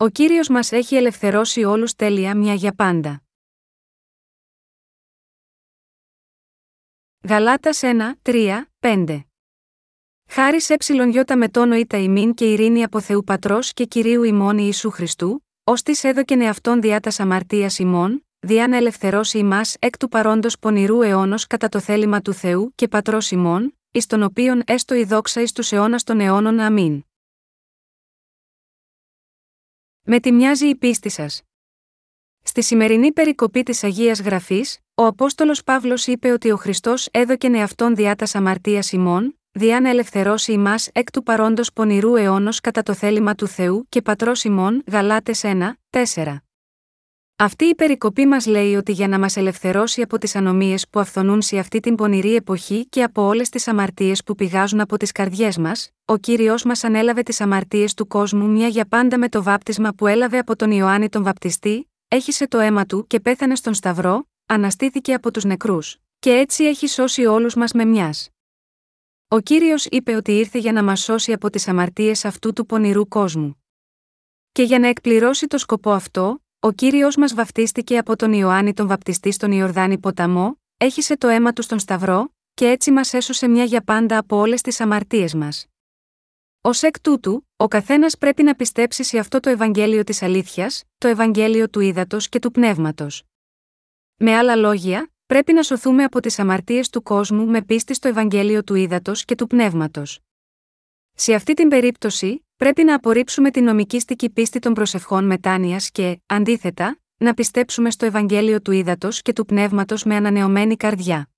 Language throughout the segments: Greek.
Ο κύριος μας έχει ελευθερώσει όλους τέλεια μια για πάντα. Γαλάτας 1, 3, 5 Χάρη σε ψιλον με τόνο ητα ημίν και ειρήνη από Θεού Πατρός και κυρίου ημών Ιησού Χριστού, ως της έδωκεν εαυτόν διά τας αμαρτίας ημών, διά να ελευθερώσει ημάς εκ του παρόντος πονηρού αιώνος κατά το θέλημα του Θεού και Πατρός ημών, εις τον οποίον έστω η δόξα εις τους αιώνας των αιώνων. Αμήν. Με τη μοιάζει η πίστη σας. Στη σημερινή περικοπή της Αγίας Γραφής, ο Απόστολος Παύλος είπε ότι ο Χριστός έδωκεν εαυτόν διά τας αμαρτίας ημών, διά να ελευθερώσει ημάς εκ του παρόντος πονηρού αιώνος κατά το θέλημα του Θεού και πατρός ημών Γαλάτες 1, 4. Αυτή η περικοπή μας λέει ότι για να μας ελευθερώσει από τις ανομίες που αυθονούν σε αυτή την πονηρή εποχή και από όλες τις αμαρτίες που πηγάζουν από τις καρδιές μας, ο κύριος μας ανέλαβε τις αμαρτίες του κόσμου μια για πάντα με το βάπτισμα που έλαβε από τον Ιωάννη τον Βαπτιστή, έχισε το αίμα του και πέθανε στον Σταυρό, αναστήθηκε από τους νεκρούς, και έτσι έχει σώσει όλους μας με μιας. Ο κύριος είπε ότι ήρθε για να μας σώσει από τις αμαρτίες αυτού του πονηρού κόσμου. Και για να εκπληρώσει το σκοπό αυτό, ο κύριος μας βαφτίστηκε από τον Ιωάννη τον Βαπτιστή στον Ιορδάνη ποταμό, έχισε το αίμα του στον Σταυρό, και έτσι μας έσωσε μια για πάντα από όλες τις αμαρτίες μας. Ω εκ τούτου, ο καθένας πρέπει να πιστέψει σε αυτό το Ευαγγέλιο της Αλήθειας, το Ευαγγέλιο του Ήδατο και του Πνεύματος. Με άλλα λόγια, πρέπει να σωθούμε από τις αμαρτίες του κόσμου με πίστη στο Ευαγγέλιο του Ήδατο και του Πνεύματος. Σε αυτή την περίπτωση, πρέπει να απορρίψουμε την νομικήστικη πίστη των προσευχών μετάνοιας και, αντίθετα, να πιστέψουμε στο Ευαγγέλιο του Ήδατος και του Πνεύματος με ανανεωμένη καρδιά.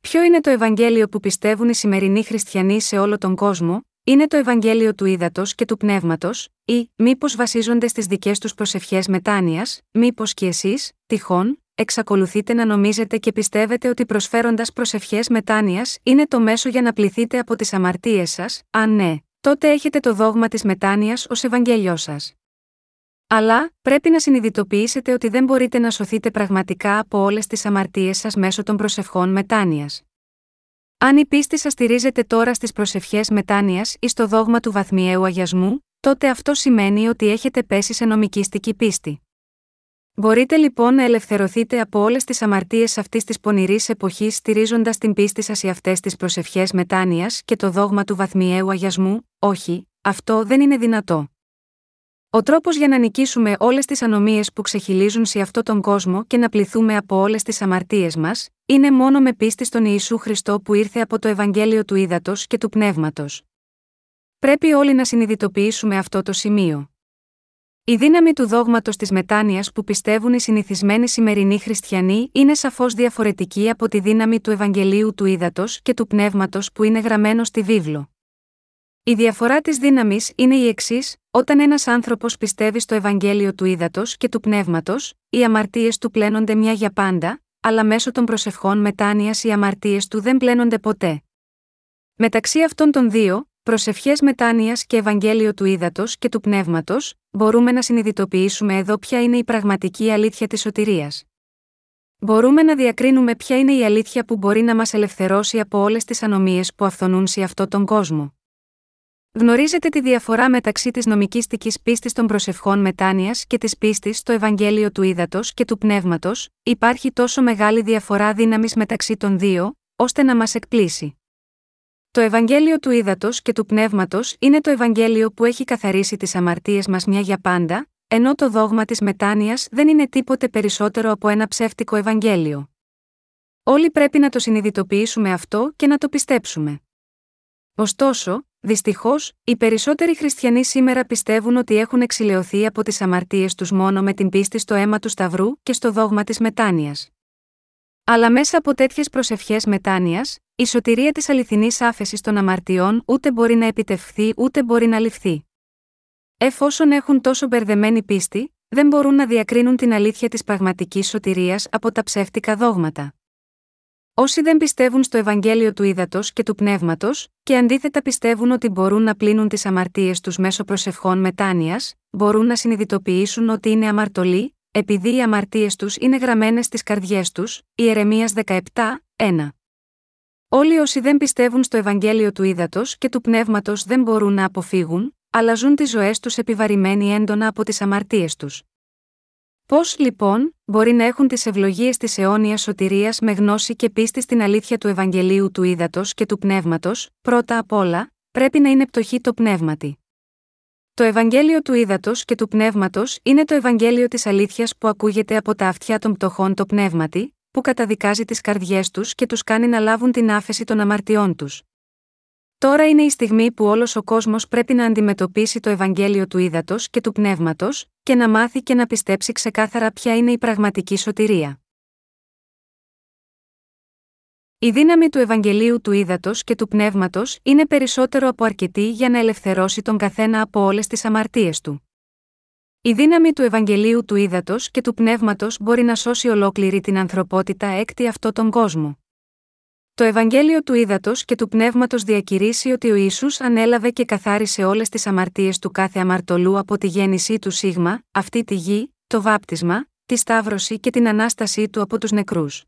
Ποιο είναι το Ευαγγέλιο που πιστεύουν οι σημερινοί χριστιανοί σε όλο τον κόσμο, είναι το Ευαγγέλιο του Ήδατος και του Πνεύματος, ή μήπως βασίζονται στις δικές τους προσευχές μετάνοιας, μήπως και εσείς, τυχόν, εξακολουθείτε να νομίζετε και πιστεύετε ότι προσφέροντας προσευχές μετάνοιας είναι το μέσο για να πληθείτε από τις αμαρτίες σας, αν ναι, τότε έχετε το δόγμα της μετάνοιας ως Ευαγγέλιο σας. Αλλά, πρέπει να συνειδητοποιήσετε ότι δεν μπορείτε να σωθείτε πραγματικά από όλες τις αμαρτίες σας μέσω των προσευχών μετάνοιας. Αν η πίστη σας στηρίζεται τώρα στις προσευχές μετάνοιας ή στο δόγμα του βαθμιαίου αγιασμού, τότε αυτό σημαίνει ότι έχετε πέσει σε νομικήστική πίστη. Μπορείτε λοιπόν να ελευθερωθείτε από όλες τις αμαρτίες αυτής της πονηρής εποχής στηρίζοντας την πίστη σας σε αυτές τις προσευχές μετάνοιας και το δόγμα του βαθμιαίου αγιασμού, όχι, αυτό δεν είναι δυνατό. Ο τρόπος για να νικήσουμε όλες τις ανομίες που ξεχυλίζουν σε αυτόν τον κόσμο και να πληθούμε από όλες τις αμαρτίες μας, είναι μόνο με πίστη στον Ιησού Χριστό που ήρθε από το Ευαγγέλιο του Ήδατος και του Πνεύματος. Πρέπει όλοι να συνειδητοποιήσουμε αυτό το σημείο. Η δύναμη του δόγματος της μετάνοιας που πιστεύουν οι συνηθισμένοι σημερινοί χριστιανοί είναι σαφώς διαφορετική από τη δύναμη του Ευαγγελίου του Ήδατος και του Πνεύματος που είναι γραμμένο στη βίβλο. Η διαφορά της δύναμης είναι η εξής: όταν ένας άνθρωπος πιστεύει στο Ευαγγέλιο του Ήδατος και του Πνεύματος, οι αμαρτίες του πλένονται μια για πάντα, αλλά μέσω των προσευχών μετάνοιας οι αμαρτίες του δεν πλένονται ποτέ. Μεταξύ αυτών των δύο, προσευχές μετάνοιας και Ευαγγέλιο του Ήδατος και του Πνεύματος, μπορούμε να συνειδητοποιήσουμε εδώ ποια είναι η πραγματική αλήθεια της σωτηρίας. Μπορούμε να διακρίνουμε ποια είναι η αλήθεια που μπορεί να μας ελευθερώσει από όλες τις ανομίες που αυθονούν σε αυτό τον κόσμο. Γνωρίζετε τη διαφορά μεταξύ της νομικήστική πίστης των προσευχών μετάνοιας και της πίστης στο Ευαγγέλιο του Ήδατος και του Πνεύματος, υπάρχει τόσο μεγάλη διαφορά δύναμης μεταξύ των δύο, ώστε να μας εκπλήσει. Το Ευαγγέλιο του Ήδατος και του Πνεύματος είναι το Ευαγγέλιο που έχει καθαρίσει τις αμαρτίες μας μια για πάντα, ενώ το δόγμα της μετάνοιας δεν είναι τίποτε περισσότερο από ένα ψεύτικο Ευαγγέλιο. Όλοι πρέπει να το συνειδητοποιήσουμε αυτό και να το πιστέψουμε. Ωστόσο, δυστυχώς, οι περισσότεροι χριστιανοί σήμερα πιστεύουν ότι έχουν εξηλαιωθεί από τις αμαρτίες τους μόνο με την πίστη στο αίμα του Σταυρού και στο δόγμα της μετάνοιας. Αλλά μέσα από τέτοιες προσευχές μετάνοιας, η σωτηρία της αληθινής άφεσης των αμαρτιών ούτε μπορεί να επιτευχθεί ούτε μπορεί να ληφθεί. Εφόσον έχουν τόσο μπερδεμένη πίστη, δεν μπορούν να διακρίνουν την αλήθεια της πραγματικής σωτηρίας από τα ψεύτικα δόγματα. Όσοι δεν πιστεύουν στο Ευαγγέλιο του Ήδατος και του Πνεύματος, και αντίθετα πιστεύουν ότι μπορούν να πλύνουν τις αμαρτίες τους μέσω προσευχών μετάνοιας, μπορούν να συνειδητοποιήσουν ότι είναι αμαρτωλοί, επειδή οι αμαρτίες τους είναι γραμμένες στις καρδιές τους, Ιερεμία 17, 1. Όλοι όσοι δεν πιστεύουν στο Ευαγγέλιο του Ήδατος και του Πνεύματος δεν μπορούν να αποφύγουν, αλλά ζουν τις ζωές τους επιβαρημένοι έντονα από τις αμαρτίες τους. Πώς, λοιπόν, μπορεί να έχουν τις ευλογίες της αιώνιας σωτηρίας με γνώση και πίστη στην αλήθεια του Ευαγγελίου του Ήδατος και του Πνεύματος, πρώτα απ' όλα, πρέπει να είναι πτωχή το πνεύματι. Το Ευαγγέλιο του Ήδατος και του Πνεύματος είναι το Ευαγγέλιο της αλήθειας που ακούγεται από τα αυτιά των πτωχών το πνεύματι, που καταδικάζει τις καρδιές τους και τους κάνει να λάβουν την άφεση των αμαρτιών τους. Τώρα είναι η στιγμή που όλος ο κόσμος πρέπει να αντιμετωπίσει το Ευαγγέλιο του Ήδατος και του Πνεύματος, και να μάθει και να πιστέψει ξεκάθαρα ποια είναι η πραγματική σωτηρία. Η δύναμη του Ευαγγελίου του Ήδατος και του Πνεύματος είναι περισσότερο από αρκετή για να ελευθερώσει τον καθένα από όλες τις αμαρτίες του. Η δύναμη του Ευαγγελίου του Ήδατος και του Πνεύματος μπορεί να σώσει ολόκληρη την ανθρωπότητα έκτη αυτό τον κόσμο. Το Ευαγγέλιο του Ήδατος και του Πνεύματος διακηρύσει ότι ο Ιησούς ανέλαβε και καθάρισε όλες τις αμαρτίες του κάθε αμαρτωλού από τη γέννησή του Σίγμα, αυτή τη γη, το βάπτισμα, τη σταύρωση και την ανάστασή του από τους νεκρούς.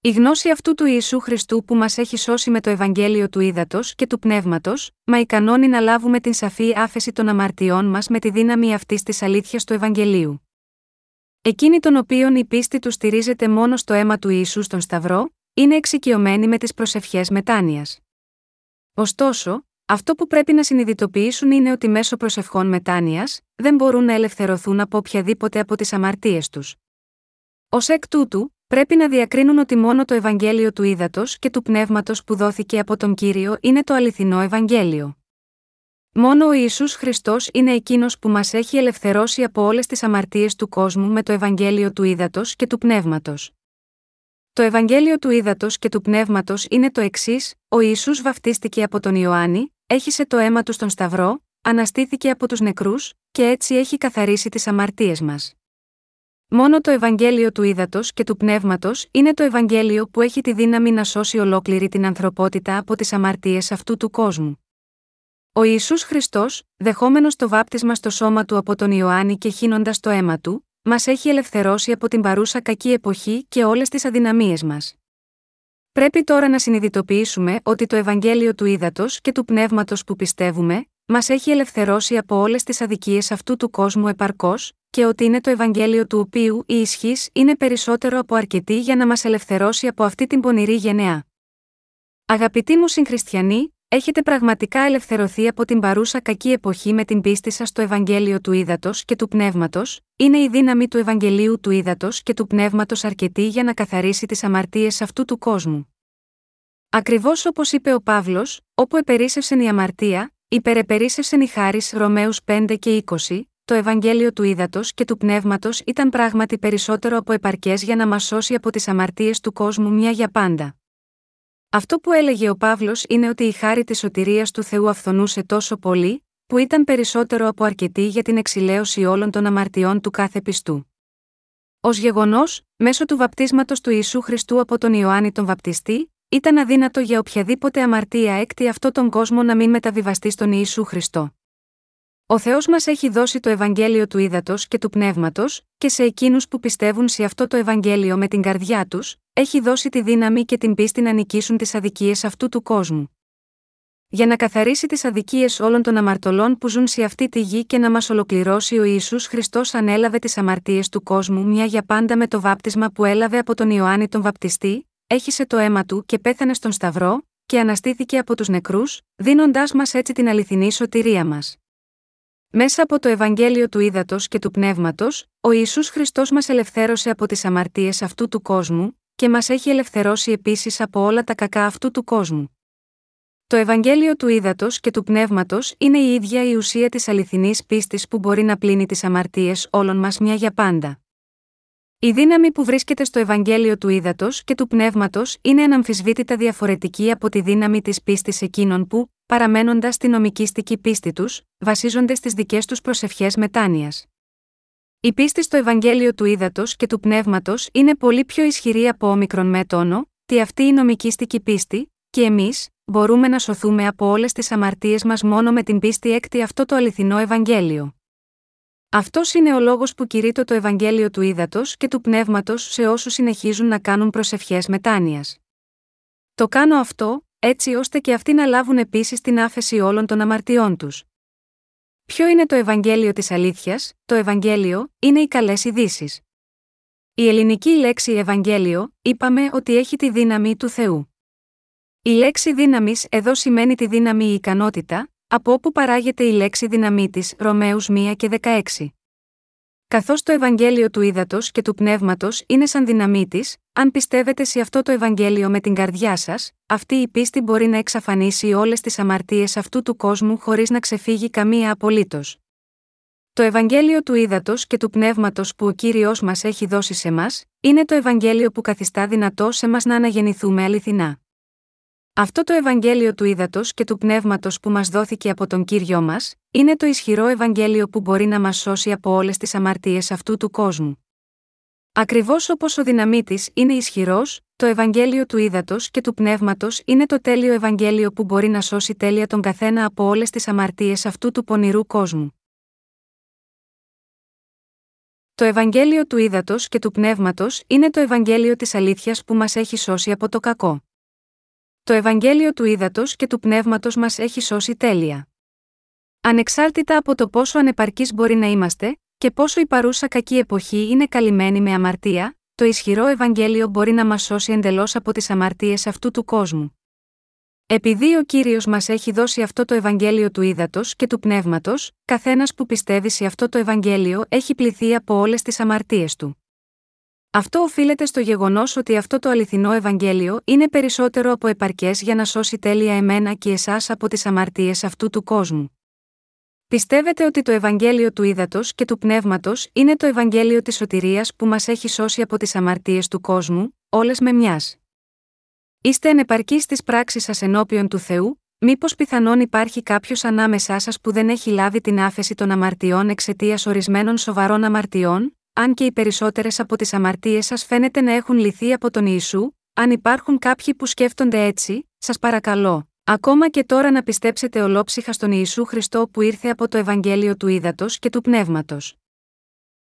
Η γνώση αυτού του Ιησού Χριστού που μας έχει σώσει με το Ευαγγέλιο του Ήδατος και του Πνεύματος, μα ικανώνει να λάβουμε την σαφή άφεση των αμαρτιών μας με τη δύναμη αυτής της αλήθειας του Ευαγγελίου. Εκείνοι των οποίων η πίστη του στηρίζεται μόνο στο αίμα του Ιησού στον Σταυρό, είναι εξοικειωμένοι με τις προσευχές μετάνοιας. Ωστόσο, αυτό που πρέπει να συνειδητοποιήσουν είναι ότι μέσω προσευχών μετάνοιας δεν μπορούν να ελευθερωθούν από οποιαδήποτε από τις αμαρτίες τους. Ω εκ τούτου, πρέπει να διακρίνουν ότι μόνο το Ευαγγέλιο του Ήδατος και του Πνεύματος που δόθηκε από τον κύριο είναι το αληθινό Ευαγγέλιο. Μόνο ο Ισού Χριστός είναι εκείνος που μας έχει ελευθερώσει από όλες τις αμαρτίες του κόσμου με το Ευαγγέλιο του Ήδατος και του Πνεύματος. Το Ευαγγέλιο του Ήδατος και του Πνεύματος είναι το εξής: Ο Ιησούς βαφτίστηκε από τον Ιωάννη, έχισε το αίμα του στον Σταυρό, αναστήθηκε από τους νεκρούς, και έτσι έχει καθαρίσει τις αμαρτίες μας. Μόνο το Ευαγγέλιο του Ήδατος και του Πνεύματος είναι το Ευαγγέλιο που έχει τη δύναμη να σώσει ολόκληρη την ανθρωπότητα από τις αμαρτίες αυτού του κόσμου. Ο Ισού Χριστός, δεχόμενος το βάπτισμα στο σώμα του από τον Ιωάννη και χύνοντας το αίμα του, μας έχει ελευθερώσει από την παρούσα κακή εποχή και όλες τις αδυναμίες μας. Πρέπει τώρα να συνειδητοποιήσουμε ότι το Ευαγγέλιο του Ήδατος και του Πνεύματος που πιστεύουμε, μας έχει ελευθερώσει από όλες τις αδικίες αυτού του κόσμου επαρκώς, και ότι είναι το Ευαγγέλιο του οποίου η ισχύς είναι περισσότερο από αρκετή για να μας ελευθερώσει από αυτή την πονηρή γενεά. Αγαπητοί μου συγχριστιανοί, έχετε πραγματικά ελευθερωθεί από την παρούσα κακή εποχή με την πίστη σας στο Ευαγγέλιο του Ήδατος και του Πνεύματος, είναι η δύναμη του Ευαγγελίου του Ήδατος και του Πνεύματος αρκετή για να καθαρίσει τις αμαρτίες αυτού του κόσμου. Ακριβώς όπως είπε ο Παύλος, όπου επερίσσευσεν η αμαρτία, υπερεπερίσσευσεν η χάρη Ρωμαίους 5 και 20, το Ευαγγέλιο του Ήδατος και του Πνεύματος ήταν πράγματι περισσότερο από επαρκές για να μας σώσει από τις αμαρτίες του κόσμου μια για πάντα. Αυτό που έλεγε ο Παύλος είναι ότι η χάρη της σωτηρίας του Θεού αυθονούσε τόσο πολύ, που ήταν περισσότερο από αρκετή για την εξηλαίωση όλων των αμαρτιών του κάθε πιστού. Ω γεγονός, μέσω του βαπτίσματος του Ιησού Χριστού από τον Ιωάννη τον Βαπτιστή, ήταν αδύνατο για οποιαδήποτε αμαρτία έκτη αυτό τον κόσμο να μην μεταβιβαστεί στον Ιησού Χριστό. Ο Θεός μας έχει δώσει το Ευαγγέλιο του ύδατο και του πνεύματος, και σε εκείνους που πιστεύουν σε αυτό το Ευαγγέλιο με την καρδιά τους, έχει δώσει τη δύναμη και την πίστη να νικήσουν τις αδικίες αυτού του κόσμου. Για να καθαρίσει τις αδικίες όλων των αμαρτωλών που ζουν σε αυτή τη γη και να μας ολοκληρώσει ο Ιησούς Χριστός ανέλαβε τις αμαρτίες του κόσμου μια για πάντα με το βάπτισμα που έλαβε από τον Ιωάννη τον Βαπτιστή, έχισε το αίμα του και πέθανε στον Σταυρό, και αναστήθηκε από τους νεκρούς, δίνοντάς μας έτσι την αληθινή σωτηρία μας. Μέσα από το Ευαγγέλιο του Ήδατος και του Πνεύματος, ο Ιησούς Χριστός μας ελευθέρωσε από τις αμαρτίες αυτού του κόσμου, και μας έχει ελευθερώσει επίσης από όλα τα κακά αυτού του κόσμου. Το Ευαγγέλιο του Ήδατος και του Πνεύματος είναι η ίδια η ουσία της αληθινής πίστης που μπορεί να πλύνει τις αμαρτίες όλων μας μια για πάντα. Η δύναμη που βρίσκεται στο Ευαγγέλιο του Ήδατος και του Πνεύματος είναι αναμφισβήτητα διαφορετική από τη δύναμη της πίστης εκείνων που, παραμένοντας στη νομικήστική πίστη τους, βασίζονται στις δικές τους προσευχές μετάνοιας. Η πίστη στο Ευαγγέλιο του Ήδατος και του Πνεύματος είναι πολύ πιο ισχυρή από όμικρον με τόνο, τι αυτή η νομικήστική πίστη, και εμείς, μπορούμε να σωθούμε από όλες τις αμαρτίες μας μόνο με την πίστη έκτη αυτό το αληθινό Ευαγγέλιο. Αυτός είναι ο λόγος που κηρύττω το Ευαγγέλιο του Ήδατος και του Πνεύματος σε όσους συνεχίζουν να κάνουν προσευχές μετάνοιας. Το κάνω αυτό, έτσι ώστε και αυτοί να λάβουν επίσης την άφεση όλων των αμαρτιών τους. Ποιο είναι το Ευαγγέλιο της Αλήθειας, το Ευαγγέλιο είναι οι καλές ειδήσεις. Η ελληνική λέξη Ευαγγέλιο, είπαμε ότι έχει τη δύναμη του Θεού. Η λέξη δύναμης εδώ σημαίνει τη δύναμη ή ικανότητα, από όπου παράγεται η λέξη δύναμή της Ρωμαίους 1 και 16. Καθώς το Ευαγγέλιο του ύδατο και του πνεύματος είναι σαν δύναμή της, αν πιστεύετε σε αυτό το Ευαγγέλιο με την καρδιά σας, αυτή η πίστη μπορεί να εξαφανίσει όλες τις αμαρτίες αυτού του κόσμου χωρίς να ξεφύγει καμία απολύτως. Το Ευαγγέλιο του ύδατο και του πνεύματος που ο κύριος μας έχει δώσει σε μας, είναι το Ευαγγέλιο που καθιστά δυνατό σε μας να αναγεννηθούμε αληθινά. Αυτό το Ευαγγέλιο του ύδατο και του πνεύματος που μας δόθηκε από τον κύριο μας, είναι το ισχυρό Ευαγγέλιο που μπορεί να μας σώσει από όλες τις αμαρτίες αυτού του κόσμου. Ακριβώς όπως ο δυναμίτης είναι ισχυρός, το Ευαγγέλιο του ύδατο και του πνεύματος είναι το τέλειο Ευαγγέλιο που μπορεί να σώσει τέλεια τον καθένα από όλες τις αμαρτίες αυτού του πονηρού κόσμου. Το Ευαγγέλιο του ύδατο και του πνεύματος είναι το Ευαγγέλιο της αλήθειας που μας έχει σώσει από το κακό. Το Ευαγγέλιο του ύδατο και του πνεύματος μας έχει σώσει τέλεια. Ανεξάρτητα από το πόσο ανεπαρκείς μπορεί να είμαστε, και πόσο η παρούσα κακή εποχή είναι καλυμμένη με αμαρτία, το ισχυρό Ευαγγέλιο μπορεί να μας σώσει εντελώς από τις αμαρτίες αυτού του κόσμου. Επειδή ο κύριος μας έχει δώσει αυτό το Ευαγγέλιο του ύδατο και του πνεύματος, καθένας που πιστεύει σε αυτό το Ευαγγέλιο έχει πληθεί από όλες τις αμαρτίες του. Αυτό οφείλεται στο γεγονός ότι αυτό το αληθινό Ευαγγέλιο είναι περισσότερο από επαρκές για να σώσει τέλεια εμένα και εσάς από τις αμαρτίες αυτού του κόσμου. Πιστεύετε ότι το Ευαγγέλιο του ύδατο και του πνεύματος είναι το Ευαγγέλιο της σωτηρίας που μας έχει σώσει από τις αμαρτίες του κόσμου, όλες με μιας. Είστε ενεπαρκείς στι πράξει σας ενώπιον του Θεού, μήπως πιθανόν υπάρχει κάποιος ανάμεσά σας που δεν έχει λάβει την άφεση των αμαρτιών εξαιτίας ορισμένων σοβαρών αμαρτιών, αν και οι περισσότερες από τις αμαρτίες σας φαίνεται να έχουν λυθεί από τον Ιησού, αν υπάρχουν κάποιοι που σκέφτονται έτσι, σας παρακαλώ, ακόμα και τώρα να πιστέψετε ολόψυχα στον Ιησού Χριστό που ήρθε από το Ευαγγέλιο του Ήδατος και του Πνεύματος.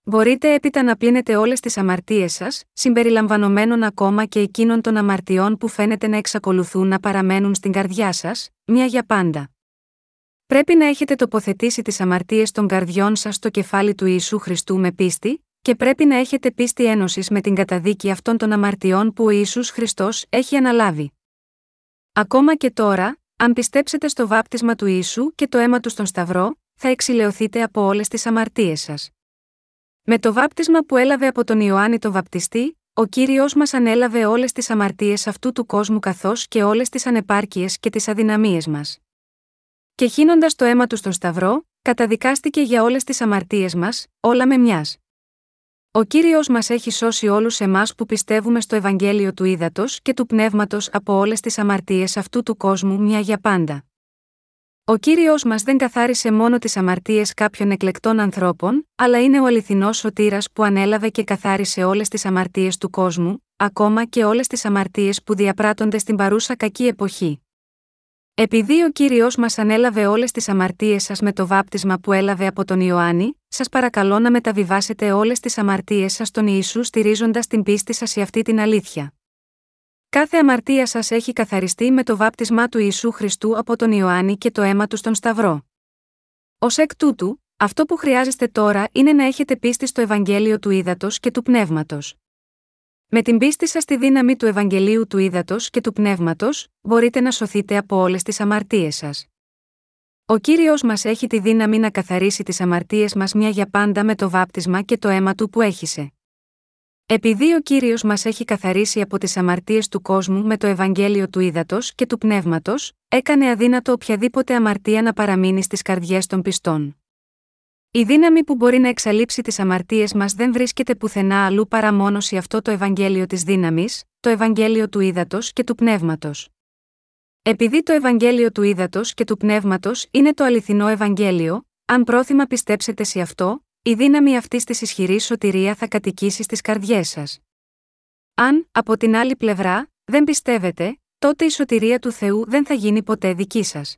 Μπορείτε έπειτα να πλύνετε όλες τις αμαρτίες σας, συμπεριλαμβανομένων ακόμα και εκείνων των αμαρτιών που φαίνεται να εξακολουθούν να παραμένουν στην καρδιά σας, μια για πάντα. Πρέπει να έχετε τοποθετήσει τις αμαρτίες των καρδιών σας στο κεφάλι του Ιησού Χριστού με πίστη, και πρέπει να έχετε πίστη ένωσης με την καταδίκη αυτών των αμαρτιών που ο Ιησούς Χριστός έχει αναλάβει. Ακόμα και τώρα, αν πιστέψετε στο βάπτισμα του Ιησού και το αίμα του στον Σταυρό, θα εξηλαιωθείτε από όλες τις αμαρτίες σας. Με το βάπτισμα που έλαβε από τον Ιωάννη τον Βαπτιστή, ο κύριος μας ανέλαβε όλες τις αμαρτίες αυτού του κόσμου καθώς και όλες τις ανεπάρκειες και τις αδυναμίες μας. Και χύνοντας το αίμα του στον Σταυρό, καταδικάστηκε για όλες τις αμαρτίες μας, όλα με μιας. Ο κύριος μας έχει σώσει όλους εμάς που πιστεύουμε στο Ευαγγέλιο του Ήδατος και του Πνεύματος από όλες τις αμαρτίες αυτού του κόσμου μια για πάντα. Ο κύριος μας δεν καθάρισε μόνο τις αμαρτίες κάποιων εκλεκτών ανθρώπων, αλλά είναι ο αληθινός σωτήρας που ανέλαβε και καθάρισε όλες τις αμαρτίες του κόσμου, ακόμα και όλες τις αμαρτίες που διαπράττονται στην παρούσα κακή εποχή. Επειδή ο κύριος μας ανέλαβε όλες τις αμαρτίες σας με το βάπτισμα που έλαβε από τον Ιωάννη, σας παρακαλώ να μεταβιβάσετε όλες τις αμαρτίες σας στον Ιησού στηρίζοντας την πίστη σας σε αυτή την αλήθεια. Κάθε αμαρτία σας έχει καθαριστεί με το βάπτισμά του Ιησού Χριστού από τον Ιωάννη και το αίμα του στον Σταυρό. Ω εκ τούτου, αυτό που χρειάζεστε τώρα είναι να έχετε πίστη στο Ευαγγέλιο του Ήδατος και του Πνεύματος. Με την πίστη σας στη δύναμη του Ευαγγελίου του Ήδατος και του Πνεύματος, μπορείτε να σωθείτε από όλες τις αμαρτίες σας. Ο κύριος μας έχει τη δύναμη να καθαρίσει τις αμαρτίες μας μια για πάντα με το βάπτισμα και το αίμα του που έχησε. Επειδή ο κύριος μας έχει καθαρίσει από τις αμαρτίες του κόσμου με το Ευαγγέλιο του Ήδατος και του Πνεύματος, έκανε αδύνατο οποιαδήποτε αμαρτία να παραμείνει στις καρδιές των πιστών. Η δύναμη που μπορεί να εξαλείψει τις αμαρτίες μας δεν βρίσκεται πουθενά αλλού παρά μόνος σε αυτό το Ευαγγέλιο της δύναμης, το Ευαγγέλιο του Ήδατος και του Πνεύματος. Επειδή το Ευαγγέλιο του Ήδατος και του Πνεύματος είναι το αληθινό Ευαγγέλιο, αν πρόθυμα πιστέψετε σε αυτό, η δύναμη αυτής της ισχυρής σωτηρίας θα κατοικήσει στις καρδιές σας. Αν, από την άλλη πλευρά, δεν πιστεύετε, τότε η σωτηρία του Θεού δεν θα γίνει ποτέ δική σας.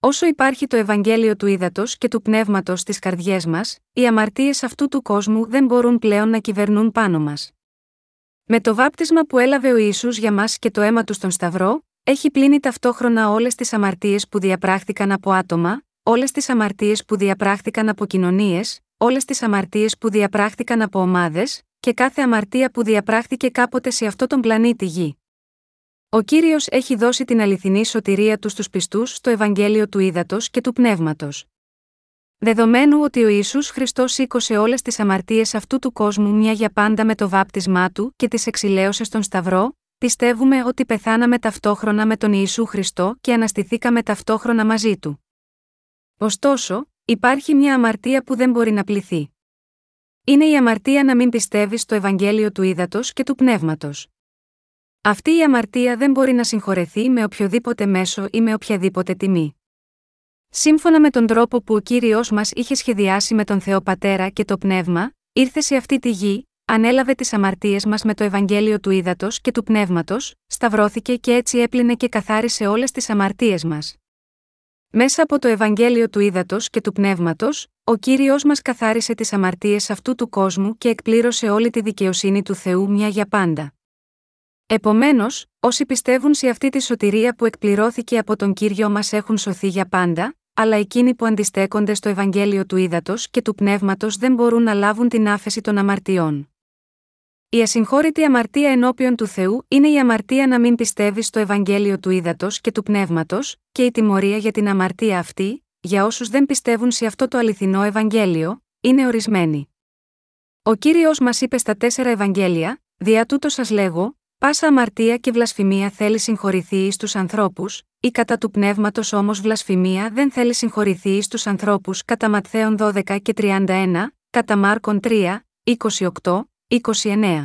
Όσο υπάρχει το Ευαγγέλιο του ύδατο και του πνεύματος στις καρδιές μας, οι αμαρτίες αυτού του κόσμου δεν μπορούν πλέον να κυβερνούν πάνω μας. Με το βάπτισμα που έλαβε ο Ιησούς για μας και το αίμα του στον Σταυρό, έχει πλύνει ταυτόχρονα όλες τις αμαρτίες που διαπράχθηκαν από άτομα, όλες τις αμαρτίες που διαπράχθηκαν από κοινωνίες, όλες τις αμαρτίες που διαπράχθηκαν από ομάδες, και κάθε αμαρτία που διαπράχθηκε κάποτε σε αυτό τον πλανήτη Γη. Ο κύριος έχει δώσει την αληθινή σωτηρία τους στους πιστούς στο Ευαγγέλιο του Ήδατος και του Πνεύματος. Δεδομένου ότι ο Ισού Χριστός σήκωσε όλες τις αμαρτίες αυτού του κόσμου μια για πάντα με το βάπτισμά του και τις εξηλαίωσε στον Σταυρό, πιστεύουμε ότι πεθάναμε ταυτόχρονα με τον Ιησού Χριστό και αναστηθήκαμε ταυτόχρονα μαζί του. Ωστόσο, υπάρχει μια αμαρτία που δεν μπορεί να πληθεί. Είναι η αμαρτία να μην πιστεύεις στο Ευαγγέλιο του Ήδατος και του Πνεύματος. Αυτή η αμαρτία δεν μπορεί να συγχωρεθεί με οποιοδήποτε μέσο ή με οποιαδήποτε τιμή. Σύμφωνα με τον τρόπο που ο κύριος μας είχε σχεδιάσει με τον Θεό Πατέρα και το Πνεύμα, ήρθε σε αυτή τη γη, ανέλαβε τις αμαρτίες μας με το Ευαγγέλιο του Ήδατος και του Πνεύματος, σταυρώθηκε και έτσι έπλυνε και καθάρισε όλες τις αμαρτίες μας. Μέσα από το Ευαγγέλιο του Ήδατος και του Πνεύματος, ο κύριος μας καθάρισε τις αμαρτίες αυτού του κόσμου και εκπλήρωσε όλη τη δικαιοσύνη του Θεού μια για πάντα. Επομένως, όσοι πιστεύουν σε αυτή τη σωτηρία που εκπληρώθηκε από τον κύριο μας έχουν σωθεί για πάντα, αλλά εκείνοι που αντιστέκονται στο Ευαγγέλιο του Ήδατος και του Πνεύματος δεν μπορούν να λάβουν την άφεση των αμαρτιών. Η ασυγχώρητη αμαρτία ενώπιον του Θεού είναι η αμαρτία να μην πιστεύει στο Ευαγγέλιο του Ήδατος και του Πνεύματος, και η τιμωρία για την αμαρτία αυτή, για όσους δεν πιστεύουν σε αυτό το αληθινό Ευαγγέλιο, είναι ορισμένη. Ο κύριος μας είπε στα τέσσερα Ευαγγέλια, δια τούτο σας λέγω, πάσα αμαρτία και βλασφημία θέλει συγχωρηθεί εις τους ανθρώπους, ή κατά του πνεύματος όμως βλασφημία δεν θέλει συγχωρηθεί εις τους ανθρώπους κατά Ματθαίων 12 και 31, κατά Μάρκων 3, 28, 29.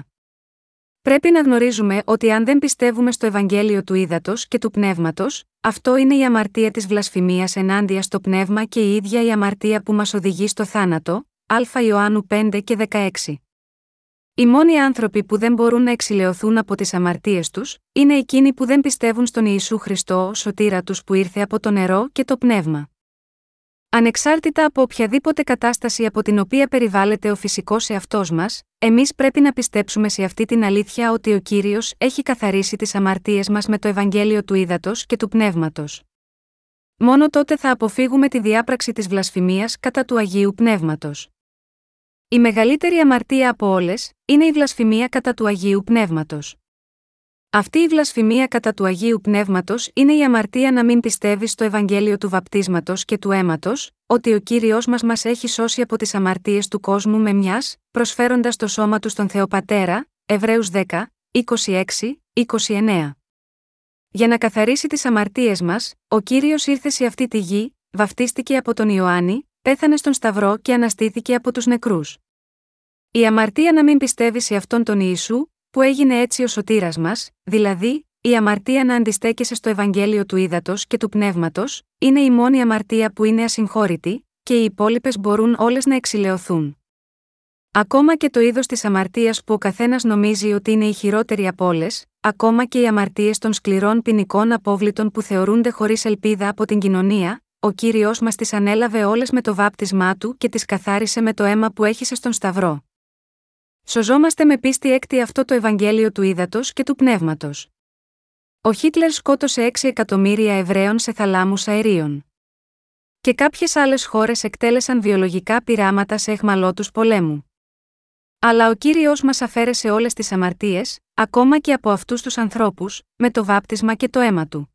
Πρέπει να γνωρίζουμε ότι αν δεν πιστεύουμε στο Ευαγγέλιο του Ήδατος και του Πνεύματος, αυτό είναι η αμαρτία της βλασφημίας ενάντια στο πνεύμα και η ίδια η αμαρτία που μας οδηγεί στο θάνατο, Α Ιωάννου 5 και 16. Οι μόνοι άνθρωποι που δεν μπορούν να εξηλαιωθούν από τις αμαρτίες τους, είναι εκείνοι που δεν πιστεύουν στον Ιησού Χριστό ως σωτήρα τους που ήρθε από το νερό και το πνεύμα. Ανεξάρτητα από οποιαδήποτε κατάσταση από την οποία περιβάλλεται ο φυσικός εαυτός μας, εμείς πρέπει να πιστέψουμε σε αυτή την αλήθεια ότι ο κύριος έχει καθαρίσει τις αμαρτίες μας με το Ευαγγέλιο του Ήδατος και του Πνεύματος. Μόνο τότε θα αποφύγουμε τη διάπραξη της βλασφημίας κατά του Αγίου Πνεύματος. Η μεγαλύτερη αμαρτία από όλες είναι η βλασφημία κατά του Αγίου Πνεύματος. Αυτή η βλασφημία κατά του Αγίου Πνεύματος είναι η αμαρτία να μην πιστεύει στο Ευαγγέλιο του βαπτίσματος και του αίματος, ότι ο κύριος μας μας έχει σώσει από τις αμαρτίες του κόσμου με μιας, προσφέροντας το σώμα του στον Θεοπατέρα, Εβραίους 10, 26, 29. Για να καθαρίσει τις αμαρτίες μας, ο κύριος ήρθε σε αυτή τη γη, βαφτίστηκε από τον Ιωάννη, πέθανε στον Σταυρό και αναστήθηκε από τους νεκρούς. Η αμαρτία να μην πιστεύει σε αυτόν τον Ιησού, που έγινε έτσι ο σωτήρας μας, δηλαδή, η αμαρτία να αντιστέκεσαι στο Ευαγγέλιο του Ήδατος και του Πνεύματος, είναι η μόνη αμαρτία που είναι ασυγχώρητη, και οι υπόλοιπες μπορούν όλες να εξηλαιωθούν. Ακόμα και το είδος της αμαρτίας που ο καθένας νομίζει ότι είναι η χειρότερη από όλες, ακόμα και οι αμαρτίες των σκληρών ποινικών απόβλητων που θεωρούνται χωρίς ελπίδα από την κοινωνία, ο κύριος μας τις ανέλαβε όλες με το βάπτισμά του και τις καθάρισε με το αίμα που έχησε στον Σταυρό. Σωζόμαστε με πίστη έκτη αυτό το Ευαγγέλιο του Ήδατος και του Πνεύματος. Ο Χίτλερ σκότωσε 6 εκατομμύρια Εβραίων σε θαλάμους αερίων. Και κάποιες άλλες χώρες εκτέλεσαν βιολογικά πειράματα σε εχμαλώτους πολέμου. Αλλά ο κύριος μας αφαίρεσε όλες τις αμαρτίες, ακόμα και από αυτούς τους ανθρώπους, με το βάπτισμα και το αίμα του.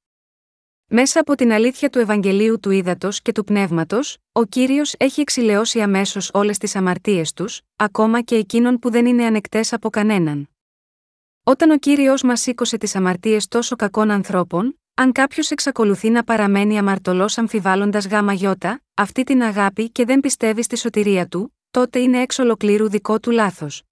Μέσα από την αλήθεια του Ευαγγελίου του Ήδατος και του Πνεύματος, ο κύριος έχει εξηλαιώσει αμέσως όλες τις αμαρτίες τους, ακόμα και εκείνων που δεν είναι ανεκτές από κανέναν. Όταν ο κύριος μας σήκωσε τις αμαρτίες τόσο κακών ανθρώπων, αν κάποιος εξακολουθεί να παραμένει αμαρτωλός αμφιβάλλοντας γάμα γιώτα, αυτή την αγάπη και δεν πιστεύει στη σωτηρία του, τότε είναι εξ ολοκλήρου δικό του λάθος.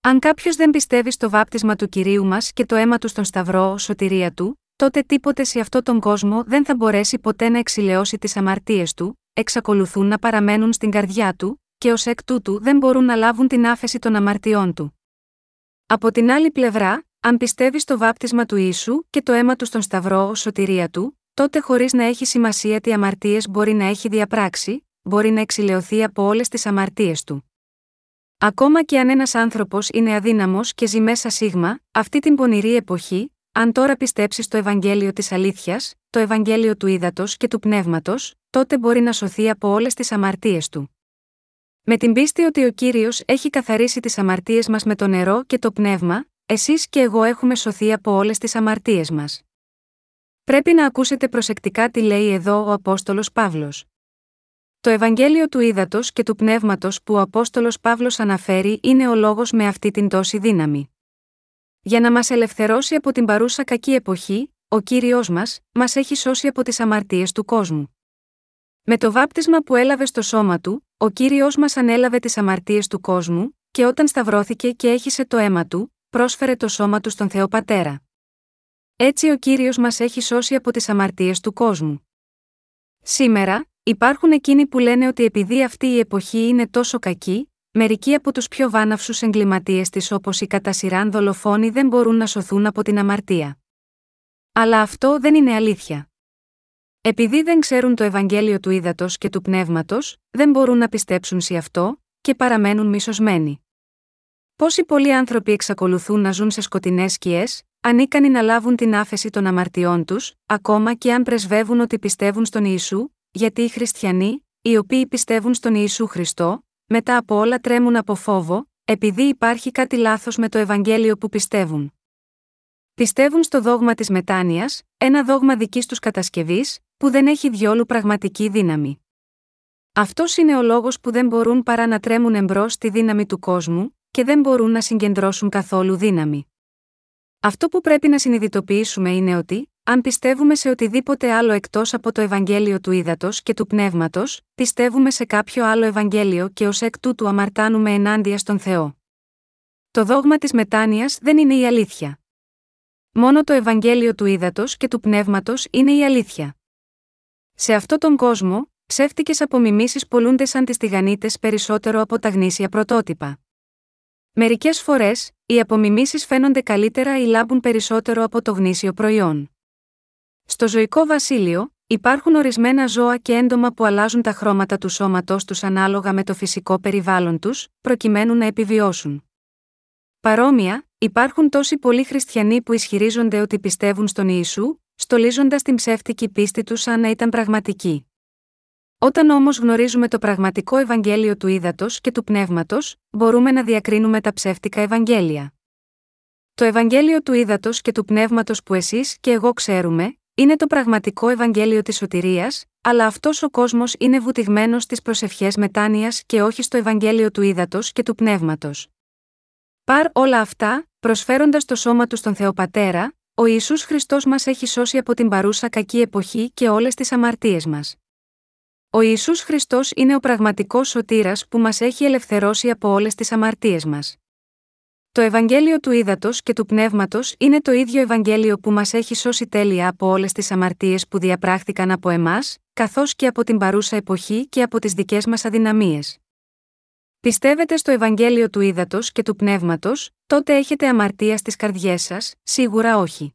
Αν κάποιος δεν πιστεύει στο βάπτισμα του κυρίου μας και το αίμα του στον Σταυρό ω σωτηρία του, τότε τίποτε σε αυτόν τον κόσμο δεν θα μπορέσει ποτέ να εξηλαιώσει τις αμαρτίες του, εξακολουθούν να παραμένουν στην καρδιά του, και ως εκ τούτου δεν μπορούν να λάβουν την άφεση των αμαρτιών του. Από την άλλη πλευρά, αν πιστεύεις στο βάπτισμα του ίσου και το αίμα του στον Σταυρό ως σωτηρία του, τότε χωρίς να έχει σημασία τι αμαρτίες μπορεί να έχει διαπράξει, μπορεί να εξηλαιωθεί από όλες τις αμαρτίες του. Ακόμα και αν ένας άνθρωπος είναι αδύναμος και ζει μέσα σίγμα, αυτή την πονηρή εποχή, αν τώρα πιστέψεις στο Ευαγγέλιο της Αλήθειας, το Ευαγγέλιο του Ήδατο και του Πνεύματος, τότε μπορεί να σωθεί από όλες τις αμαρτίες του. Με την πίστη ότι ο κύριος έχει καθαρίσει τις αμαρτίες μας με το νερό και το πνεύμα, εσείς και εγώ έχουμε σωθεί από όλες τις αμαρτίες μας. Πρέπει να ακούσετε προσεκτικά τι λέει εδώ ο Απόστολος Παύλος. Το Ευαγγέλιο του Ήδατο και του Πνεύματος που ο Απόστολος Παύλος αναφέρει είναι ο λόγος με αυτή την τόση δύναμη. Για να μας ελευθερώσει από την παρούσα κακή εποχή, ο κύριος μας, μας έχει σώσει από τις αμαρτίες του κόσμου. Με το βάπτισμα που έλαβε στο σώμα του, ο κύριος μας ανέλαβε τις αμαρτίες του κόσμου, και όταν σταυρώθηκε και έχισε το αίμα του, πρόσφερε το σώμα του στον Θεό Πατέρα. Έτσι ο κύριος μας έχει σώσει από τις αμαρτίες του κόσμου. Σήμερα, υπάρχουν εκείνοι που λένε ότι επειδή αυτή η εποχή είναι τόσο κακή, μερικοί από τους πιο βάναυσους εγκληματίες της όπως οι κατά σειράν δολοφόνοι δεν μπορούν να σωθούν από την αμαρτία. Αλλά αυτό δεν είναι αλήθεια. Επειδή δεν ξέρουν το Ευαγγέλιο του ύδατο και του πνεύματος, δεν μπορούν να πιστέψουν σε αυτό, και παραμένουν μισοσμένοι. Πόσοι πολλοί άνθρωποι εξακολουθούν να ζουν σε σκοτεινές σκιές, ανίκανοι να λάβουν την άφεση των αμαρτιών τους, ακόμα και αν πρεσβεύουν ότι πιστεύουν στον Ιησού, γιατί οι χριστιανοί, οι οποίοι πιστεύουν στον Ιησού Χριστό, μετά από όλα τρέμουν από φόβο, επειδή υπάρχει κάτι λάθος με το Ευαγγέλιο που πιστεύουν. Πιστεύουν στο δόγμα της μετάνοιας, ένα δόγμα δικής τους κατασκευής, που δεν έχει διόλου πραγματική δύναμη. Αυτός είναι ο λόγος που δεν μπορούν παρά να τρέμουν εμπρός στη δύναμη του κόσμου, και δεν μπορούν να συγκεντρώσουν καθόλου δύναμη. Αυτό που πρέπει να συνειδητοποιήσουμε είναι ότι, αν πιστεύουμε σε οτιδήποτε άλλο εκτός από το Ευαγγέλιο του Ήδατος και του Πνεύματος, πιστεύουμε σε κάποιο άλλο Ευαγγέλιο και ως εκ τούτου αμαρτάνουμε ενάντια στον Θεό. Το δόγμα της μετάνοιας δεν είναι η αλήθεια. Μόνο το Ευαγγέλιο του Ήδατος και του Πνεύματος είναι η αλήθεια. Σε αυτόν τον κόσμο, ψεύτικες απομιμήσεις πολλούνται σαν τις τηγανίτες περισσότερο από τα γνήσια πρωτότυπα. Μερικές φορές, οι απομιμήσεις φαίνονται καλύτερα ή λάμπουν περισσότερο από το γνήσιο προϊόν. Στο ζωικό βασίλειο, υπάρχουν ορισμένα ζώα και έντομα που αλλάζουν τα χρώματα του σώματό τους ανάλογα με το φυσικό περιβάλλον τους, προκειμένου να επιβιώσουν. Παρόμοια, υπάρχουν τόσοι πολλοί χριστιανοί που ισχυρίζονται ότι πιστεύουν στον Ιησού, στολίζοντας την ψεύτικη πίστη τους σαν να ήταν πραγματική. Όταν όμως γνωρίζουμε το πραγματικό Ευαγγέλιο του ύδατο και του πνεύματος, μπορούμε να διακρίνουμε τα ψεύτικα Ευαγγέλια. Το Ευαγγέλιο του ύδατο και του πνεύματος που εσείς και εγώ ξέρουμε, είναι το πραγματικό Ευαγγέλιο της σωτηρίας, αλλά αυτός ο κόσμος είναι βουτυγμένος στις προσευχές μετάνοιας και όχι στο Ευαγγέλιο του ύδατο και του πνεύματος. Παρ όλα αυτά, προσφέροντας το σώμα του στον Θεοπατέρα, ο Ιησούς Χριστός μας έχει σώσει από την παρούσα κακή εποχή και όλες τις αμαρτίες μας. Ο Ιησούς Χριστός είναι ο πραγματικός σωτήρας που μας έχει ελευθερώσει από όλες τις αμαρτίες μας. Το Ευαγγέλιο του Ήδατος και του Πνεύματος είναι το ίδιο Ευαγγέλιο που μας έχει σώσει τέλεια από όλες τις αμαρτίες που διαπράχθηκαν από εμάς, καθώς και από την παρούσα εποχή και από τις δικές μας αδυναμίες. Πιστεύετε στο Ευαγγέλιο του Ήδατος και του Πνεύματος, τότε έχετε αμαρτία στις καρδιές σας, σίγουρα όχι.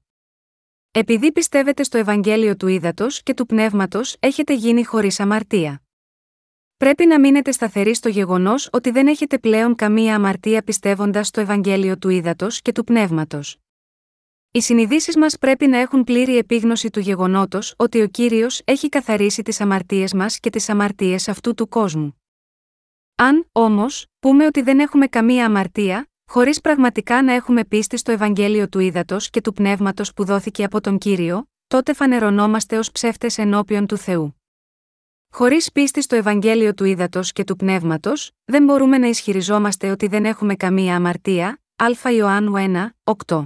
Επειδή πιστεύετε στο Ευαγγέλιο του Ήδατος και του Πνεύματος, έχετε γίνει χωρίς αμαρτία. Πρέπει να μείνετε σταθεροί στο γεγονός ότι δεν έχετε πλέον καμία αμαρτία πιστεύοντας στο Ευαγγέλιο του Ήδατος και του Πνεύματος. Οι συνειδήσεις μας πρέπει να έχουν πλήρη επίγνωση του γεγονότος ότι ο κύριος έχει καθαρίσει τις αμαρτίες μας και τις αμαρτίες αυτού του κόσμου. Αν, όμως, πούμε ότι δεν έχουμε καμία αμαρτία, χωρίς πραγματικά να έχουμε πίστη στο Ευαγγέλιο του Ήδατος και του Πνεύματος που δόθηκε από τον κύριο, τότε φανερωνόμαστε ως ψεύτες ενώπιον του Θεού. Χωρίς πίστη στο Ευαγγέλιο του Ήδατος και του Πνεύματος, δεν μπορούμε να ισχυριζόμαστε ότι δεν έχουμε καμία αμαρτία. Α Ιωάννου 1, 8.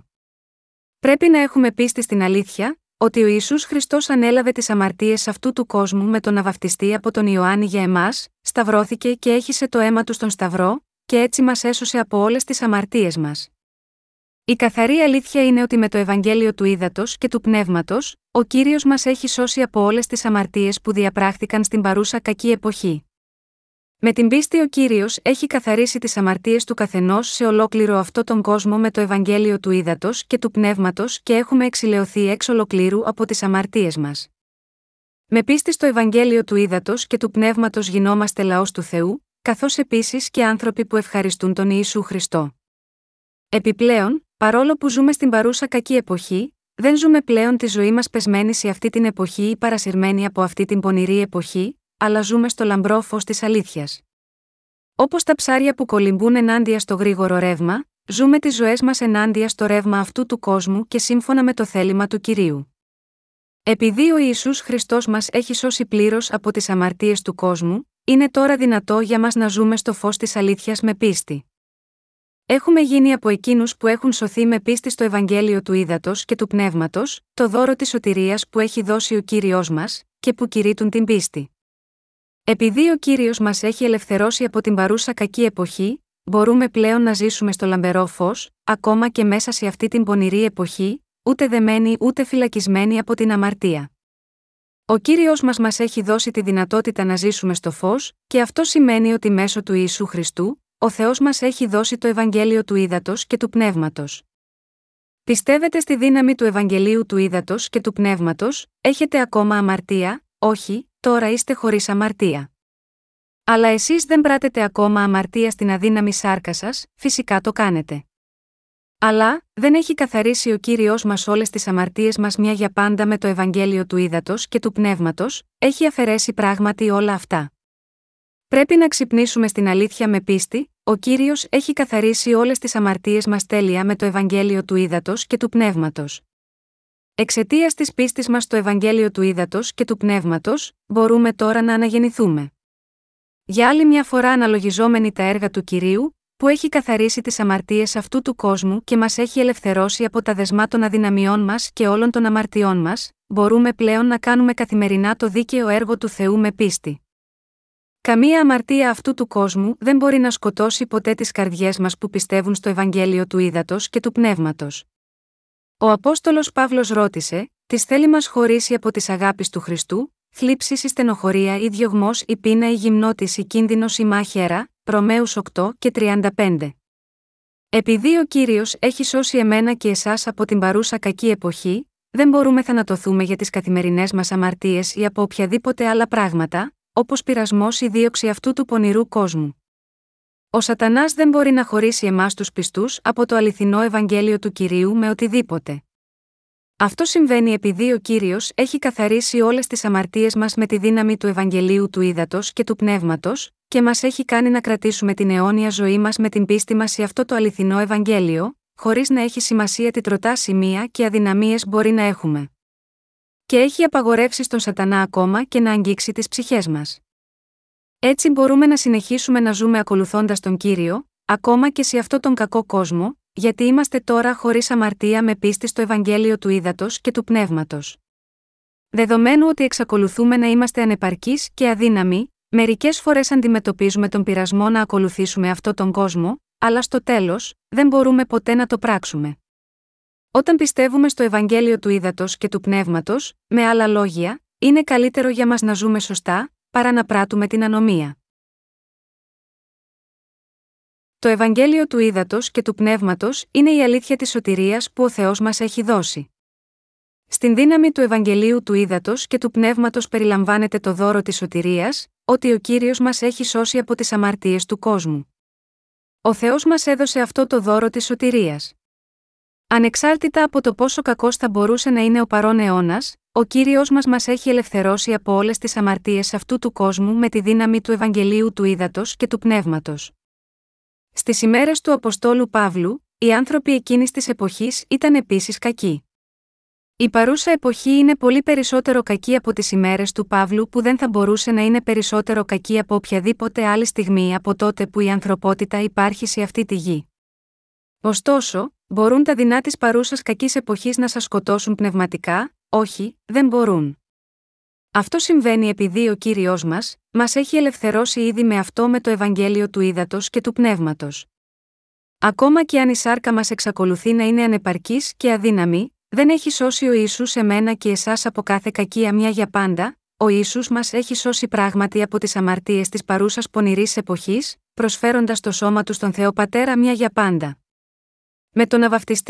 Πρέπει να έχουμε πίστη στην αλήθεια, ότι ο Ιησούς Χριστός ανέλαβε τις αμαρτίες αυτού του κόσμου με τον να από τον Ιωάννη για εμάς, σταυρώθηκε και έχισε το αίμα του στον Σταυρό, και έτσι μας έσωσε από όλες τις αμαρτίες μας. Η καθαρή αλήθεια είναι ότι με το Ευαγγέλιο του Ήδατος και του Πνεύματος, ο κύριος μας έχει σώσει από όλες τις αμαρτίες που διαπράχθηκαν στην παρούσα κακή εποχή. Με την πίστη ο κύριος έχει καθαρίσει τις αμαρτίες του καθενός σε ολόκληρο αυτό τον κόσμο με το Ευαγγέλιο του Ήδατος και του Πνεύματος και έχουμε εξηλαιωθεί εξ ολοκλήρου από τις αμαρτίες μας. Με πίστη στο Ευαγγέλιο του Ήδατος και του Πνεύματος γινόμαστε λαός του Θεού, καθώς επίσης και άνθρωποι που ευχαριστούν τον Ιησού Χριστό. Επιπλέον, παρόλο που ζούμε στην παρούσα κακή εποχή, δεν ζούμε πλέον τη ζωή μας πεσμένης σε αυτή την εποχή ή παρασυρμένη από αυτή την πονηρή εποχή, αλλά ζούμε στο λαμπρό φως της αλήθειας. Όπως τα ψάρια που κολυμπούν ενάντια στο γρήγορο ρεύμα, ζούμε τις ζωές μας ενάντια στο ρεύμα αυτού του κόσμου και σύμφωνα με το θέλημα του κυρίου. Επειδή ο Ιησούς Χριστός μας έχει σώσει πλήρως από τις αμαρτίες του κόσμου, είναι τώρα δυνατό για μας να ζούμε στο φως της αλήθειας με πίστη. Έχουμε γίνει από εκείνους που έχουν σωθεί με πίστη στο Ευαγγέλιο του Ήδατος και του Πνεύματος, το δώρο της σωτηρίας που έχει δώσει ο κύριος μας, και που κηρύττουν την πίστη. Επειδή ο κύριος μας έχει ελευθερώσει από την παρούσα κακή εποχή, μπορούμε πλέον να ζήσουμε στο λαμπερό φως, ακόμα και μέσα σε αυτή την πονηρή εποχή, ούτε δεμένοι ούτε φυλακισμένοι από την αμαρτία. Ο κύριος μας μας έχει δώσει τη δυνατότητα να ζήσουμε στο φως, και αυτό σημαίνει ότι μέσω του Ιησού Χριστού, ο Θεός μας έχει δώσει το Ευαγγέλιο του Ήδατος και του Πνεύματος. Πιστεύετε στη δύναμη του Ευαγγελίου του Ήδατος και του Πνεύματος, έχετε ακόμα αμαρτία, όχι, τώρα είστε χωρίς αμαρτία. Αλλά εσείς δεν πράτετε ακόμα αμαρτία στην αδύναμη σάρκα σας, φυσικά το κάνετε. Αλλά, δεν έχει καθαρίσει ο κύριος μας όλες τις αμαρτίες μας μια για πάντα με το Ευαγγέλιο του Ήδατος και του Πνεύματος, έχει αφαιρέσει πράγματι όλα αυτά. Πρέπει να ξυπνήσουμε στην αλήθεια με πίστη, ο κύριος έχει καθαρίσει όλες τις αμαρτίες μας τέλεια με το Ευαγγέλιο του Ήδατος και του Πνεύματος. Εξαιτίας της πίστης μας στο Ευαγγέλιο του Ήδατος και του Πνεύματος, μπορούμε τώρα να αναγεννηθούμε. Για άλλη μια φορά αναλογιζόμενοι τα έργα του κυρίου, που έχει καθαρίσει τις αμαρτίες αυτού του κόσμου και μας έχει ελευθερώσει από τα δεσμά των αδυναμιών μας και όλων των αμαρτιών μας, μπορούμε πλέον να κάνουμε καθημερινά το δίκαιο έργο του Θεού με πίστη. Καμία αμαρτία αυτού του κόσμου δεν μπορεί να σκοτώσει ποτέ τις καρδιές μας που πιστεύουν στο Ευαγγέλιο του Ήδατος και του Πνεύματος. Ο Απόστολος Παύλος ρώτησε, Τις θέλει μας χωρίσει από τι αγάπης του Χριστού, θλίψη ή στενοχωρία ή διωγμός ή πείνα ή γυμνότηση ή κίνδυνος ή μάχαιρα, Ρωμαίους 8 και 35. Επειδή ο κύριος έχει σώσει εμένα και εσάς από την παρούσα κακή εποχή, δεν μπορούμε θανατωθούμε για τις καθημερινές μας αμαρτίες ή από οποιαδήποτε άλλα πράγματα, όπως πειρασμός ή δίωξη αυτού του πονηρού κόσμου. Ο Σατανάς δεν μπορεί να χωρίσει εμάς τους πιστούς από το αληθινό Ευαγγέλιο του κυρίου με οτιδήποτε. Αυτό συμβαίνει επειδή ο κύριος έχει καθαρίσει όλες τις αμαρτίες μας με τη δύναμη του Ευαγγελίου του Ήδατος και του Πνεύματος, και μας έχει κάνει να κρατήσουμε την αιώνια ζωή μας με την πίστη μας σε αυτό το αληθινό Ευαγγέλιο, χωρίς να έχει σημασία τι τροτά σημεία και αδυναμίες μπορεί να έχουμε και έχει απαγορεύσει στον Σατανά ακόμα και να αγγίξει τις ψυχές μας. Έτσι μπορούμε να συνεχίσουμε να ζούμε ακολουθώντας τον κύριο, ακόμα και σε αυτόν τον κακό κόσμο, γιατί είμαστε τώρα χωρίς αμαρτία με πίστη στο Ευαγγέλιο του Ήδατος και του Πνεύματος. Δεδομένου ότι εξακολουθούμε να είμαστε ανεπαρκείς και αδύναμοι, μερικές φορές αντιμετωπίζουμε τον πειρασμό να ακολουθήσουμε αυτόν τον κόσμο, αλλά στο τέλος, δεν μπορούμε ποτέ να το πράξουμε. Όταν πιστεύουμε στο Ευαγγέλιο του Ήδατος και του Πνεύματος, με άλλα λόγια, είναι καλύτερο για μας να ζούμε σωστά, παρά να πράττουμε την ανομία. Το Ευαγγέλιο του Ήδατος και του Πνεύματος είναι η αλήθεια της σωτηρίας που ο Θεός μας έχει δώσει. Στην δύναμη του Ευαγγελίου του Ήδατος και του Πνεύματος περιλαμβάνεται το δώρο της σωτηρίας, ότι ο κύριος μας έχει σώσει από τις αμαρτίες του κόσμου. Ο Θεός μας έδωσε αυτό το δώρο της σωτηρίας. Ανεξάρτητα από το πόσο κακός θα μπορούσε να είναι ο παρόν αιώνας, ο κύριος μας μας έχει ελευθερώσει από όλες τις αμαρτίες αυτού του κόσμου με τη δύναμη του Ευαγγελίου του Ήδατος και του Πνεύματος. Στις ημέρες του Αποστόλου Παύλου, οι άνθρωποι εκείνης της εποχής ήταν επίσης κακοί. Η παρούσα εποχή είναι πολύ περισσότερο κακή από τις ημέρες του Παύλου που δεν θα μπορούσε να είναι περισσότερο κακή από οποιαδήποτε άλλη στιγμή από τότε που η ανθρωπότητα υπάρχει σε αυτή τη γη. Ωστόσο, Μπορούν τα δεινά της παρούσας κακής εποχής να σας σκοτώσουν πνευματικά, όχι, δεν μπορούν. Αυτό συμβαίνει επειδή ο κύριος μας, μας έχει ελευθερώσει ήδη με αυτό με το Ευαγγέλιο του Ήδατος και του Πνεύματος. Ακόμα και αν η σάρκα μας εξακολουθεί να είναι ανεπαρκής και αδύναμη, δεν έχει σώσει ο Ιησούς εμένα και εσάς από κάθε κακία μια για πάντα, ο Ιησούς μας έχει σώσει πράγματι από τις αμαρτίες της παρούσας πονηρής εποχής, προσφέροντας το σώμα του στον Θεό Πατέρα μια για πάντα. Με τον να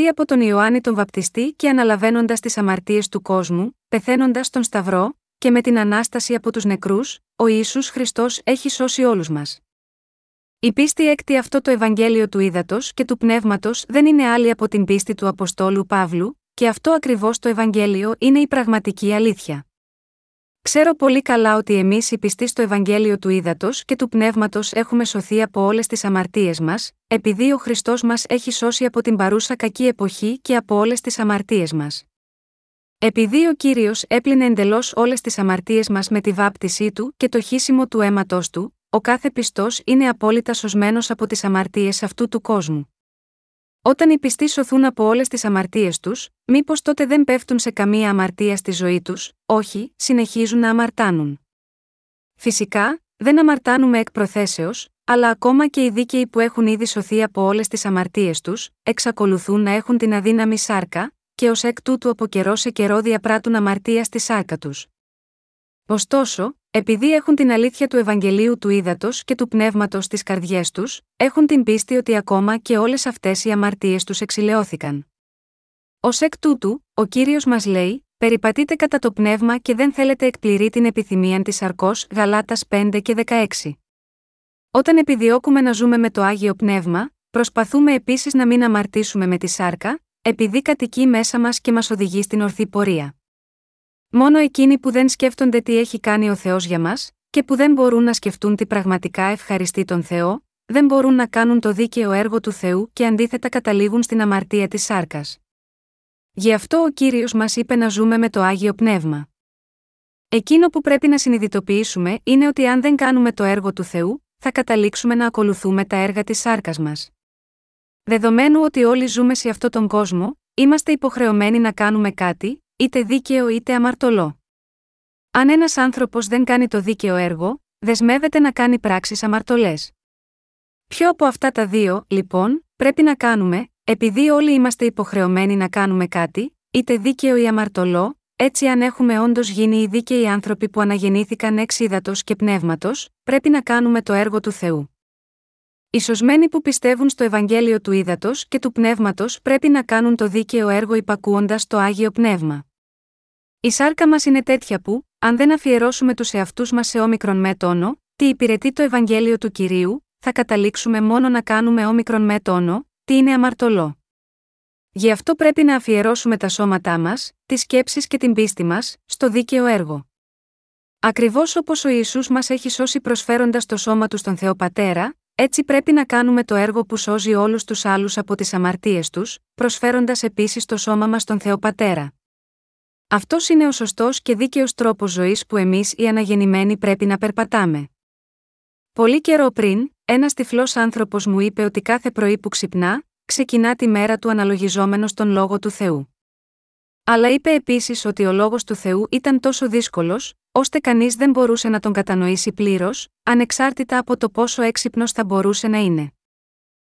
από τον Ιωάννη τον Βαπτιστή και αναλαβαίνοντας τις αμαρτίες του κόσμου, πεθαίνοντας στον Σταυρό, και με την ανάσταση από τους νεκρούς, ο Ισού Χριστός έχει σώσει όλους μας. Η πίστη έκτη αυτό το Ευαγγέλιο του Ήδατος και του Πνεύματος δεν είναι άλλη από την πίστη του Αποστόλου Παύλου, και αυτό ακριβώς το Ευαγγέλιο είναι η πραγματική αλήθεια. Ξέρω πολύ καλά ότι εμείς οι πιστοί στο Ευαγγέλιο του Ήδατος και του Πνεύματος έχουμε σωθεί από όλες τις αμαρτίες μας, επειδή ο Χριστός μας έχει σώσει από την παρούσα κακή εποχή και από όλες τις αμαρτίες μας. Επειδή ο κύριος έπλυνε εντελώς όλες τις αμαρτίες μας με τη βάπτισή του και το χύσιμο του αίματό του, ο κάθε πιστός είναι απόλυτα σωσμένος από τις αμαρτίες αυτού του κόσμου. Όταν οι πιστοί σωθούν από όλες τις αμαρτίες τους, μήπως τότε δεν πέφτουν σε καμία αμαρτία στη ζωή τους, όχι, συνεχίζουν να αμαρτάνουν. Φυσικά, δεν αμαρτάνουμε εκ προθέσεως, αλλά ακόμα και οι δίκαιοι που έχουν ήδη σωθεί από όλες τις αμαρτίες τους, εξακολουθούν να έχουν την αδύναμη σάρκα, και ως εκ τούτου από καιρό σε καιρό διαπράττουν αμαρτία στη σάρκα τους. Ωστόσο, επειδή έχουν την αλήθεια του Ευαγγελίου του Ήδατος και του Πνεύματος στις καρδιές τους, έχουν την πίστη ότι ακόμα και όλες αυτές οι αμαρτίες τους εξηλαιώθηκαν. Ω εκ τούτου, ο κύριος μας λέει: Περιπατείτε κατά το πνεύμα και δεν θέλετε εκπληρεί την επιθυμία της αρκός Γαλάτας 5 και 16. Όταν επιδιώκουμε να ζούμε με το άγιο πνεύμα, προσπαθούμε επίσης να μην αμαρτήσουμε με τη σάρκα, επειδή κατοικεί μέσα μας και μας οδηγεί στην ορθή πορεία. Μόνο εκείνοι που δεν σκέφτονται τι έχει κάνει ο Θεός για μας, και που δεν μπορούν να σκεφτούν τι πραγματικά ευχαριστεί τον Θεό, δεν μπορούν να κάνουν το δίκαιο έργο του Θεού και αντίθετα καταλήγουν στην αμαρτία της σάρκας. Γι' αυτό ο κύριος μας είπε να ζούμε με το άγιο πνεύμα. Εκείνο που πρέπει να συνειδητοποιήσουμε είναι ότι αν δεν κάνουμε το έργο του Θεού, θα καταλήξουμε να ακολουθούμε τα έργα της σάρκας μας. Δεδομένου ότι όλοι ζούμε σε αυτόν τον κόσμο, είμαστε υποχρεωμένοι να κάνουμε κάτι, είτε δίκαιο είτε αμαρτωλό. Αν ένας άνθρωπος δεν κάνει το δίκαιο έργο, δεσμεύεται να κάνει πράξεις αμαρτωλές. Ποιο από αυτά τα δύο, λοιπόν, πρέπει να κάνουμε, επειδή όλοι είμαστε υποχρεωμένοι να κάνουμε κάτι, είτε δίκαιο ή αμαρτωλό, έτσι αν έχουμε όντως γίνει οι δίκαιοι άνθρωποι που αναγεννήθηκαν εξ ύδατος και πνεύματος, πρέπει να κάνουμε το έργο του Θεού. Οι σωσμένοι που πιστεύουν στο Ευαγγέλιο του Ήδατος και του Πνεύματος πρέπει να κάνουν το δίκαιο έργο υπακούοντας το άγιο πνεύμα. Η σάρκα μας είναι τέτοια που, αν δεν αφιερώσουμε τους εαυτούς μας σε όμικρον με τόνο, τι υπηρετεί το Ευαγγέλιο του κυρίου, θα καταλήξουμε μόνο να κάνουμε όμικρον με τόνο, τι είναι αμαρτωλό. Γι' αυτό πρέπει να αφιερώσουμε τα σώματά μας, τις σκέψεις και την πίστη μας, στο δίκαιο έργο. Ακριβώς όπως ο Ιησούς μας έχει σώσει προσφέροντας το σώμα του στον Θεό Πατέρα, έτσι πρέπει να κάνουμε το έργο που σώζει όλους τους άλλους από τις αμαρτίες τους, προσφέροντας επίσης το σώμα μας στον Θεό Πατέρα. Αυτός είναι ο σωστός και δίκαιος τρόπος ζωής που εμείς οι αναγεννημένοι πρέπει να περπατάμε. Πολύ καιρό πριν, ένας τυφλός άνθρωπος μου είπε ότι κάθε πρωί που ξυπνά, ξεκινά τη μέρα του αναλογιζόμενος στον λόγο του Θεού. Αλλά είπε επίσης ότι ο λόγος του Θεού ήταν τόσο δύσκολος, ώστε κανείς δεν μπορούσε να τον κατανοήσει πλήρως, ανεξάρτητα από το πόσο έξυπνος θα μπορούσε να είναι.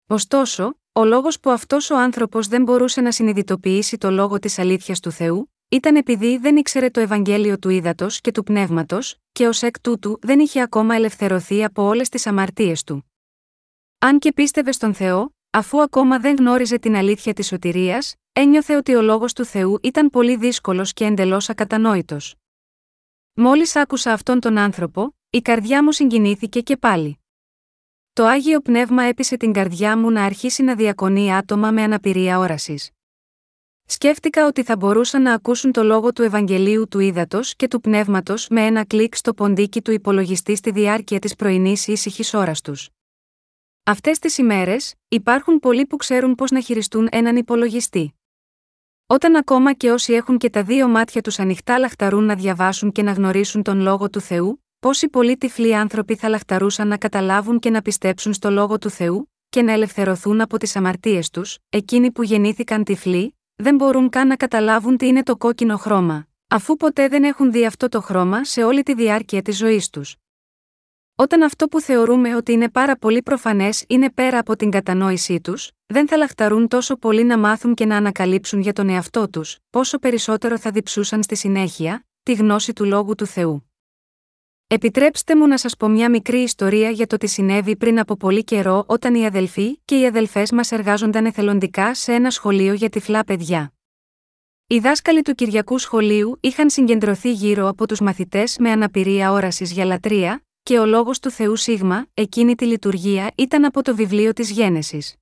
Ωστόσο, ο λόγος που αυτός ο άνθρωπος δεν μπορούσε να συνειδητοποιήσει το λόγο της αλήθειας του Θεού, ήταν επειδή δεν ήξερε το Ευαγγέλιο του ύδατο και του πνεύματος, και ως εκ τούτου δεν είχε ακόμα ελευθερωθεί από όλες τις αμαρτίες του. Αν και πίστευε στον Θεό, αφού ακόμα δεν γνώριζε την αλήθεια της σωτηρίας, ένιωθε ότι ο λόγος του Θεού ήταν πολύ δύσκολος και εντελώς ακατανόητος. Μόλις άκουσα αυτόν τον άνθρωπο, η καρδιά μου συγκινήθηκε και πάλι. Το άγιο πνεύμα έπεισε την καρδιά μου να αρχίσει να διακονεί άτομα με αναπηρία όρασης. Σκέφτηκα ότι θα μπορούσαν να ακούσουν το λόγο του Ευαγγελίου του Ήδατος και του Πνεύματος με ένα κλικ στο ποντίκι του υπολογιστή στη διάρκεια της πρωινής ήσυχης ώρας τους. Αυτές τις ημέρες, υπάρχουν πολλοί που ξέρουν πώς να χειριστούν έναν υπολογιστή. Όταν ακόμα και όσοι έχουν και τα δύο μάτια τους ανοιχτά λαχταρούν να διαβάσουν και να γνωρίσουν τον λόγο του Θεού, πόσοι πολλοί τυφλοί άνθρωποι θα λαχταρούσαν να καταλάβουν και να πιστέψουν στο λόγο του Θεού, και να ελευθερωθούν από τις αμαρτίες τους, εκείνοι που γεννήθηκαν τυφλοί, δεν μπορούν καν να καταλάβουν τι είναι το κόκκινο χρώμα, αφού ποτέ δεν έχουν δει αυτό το χρώμα σε όλη τη διάρκεια της ζωής τους. Όταν αυτό που θεωρούμε ότι είναι πάρα πολύ προφανές είναι πέρα από την κατανόησή τους, δεν θα λαχταρούν τόσο πολύ να μάθουν και να ανακαλύψουν για τον εαυτό τους, πόσο περισσότερο θα διψούσαν στη συνέχεια, τη γνώση του λόγου του Θεού. Επιτρέψτε μου να σας πω μια μικρή ιστορία για το τι συνέβη πριν από πολύ καιρό όταν οι αδελφοί και οι αδελφές μας εργάζονταν εθελοντικά σε ένα σχολείο για τυφλά παιδιά. Οι δάσκαλοι του Κυριακού Σχολείου είχαν συγκεντρωθεί γύρω από τους μαθητές με αναπηρία όρασης για λατρεία, και ο λόγος του Θεού Σίγμα, εκείνη τη λειτουργία ήταν από το βιβλίο της Γένεσης.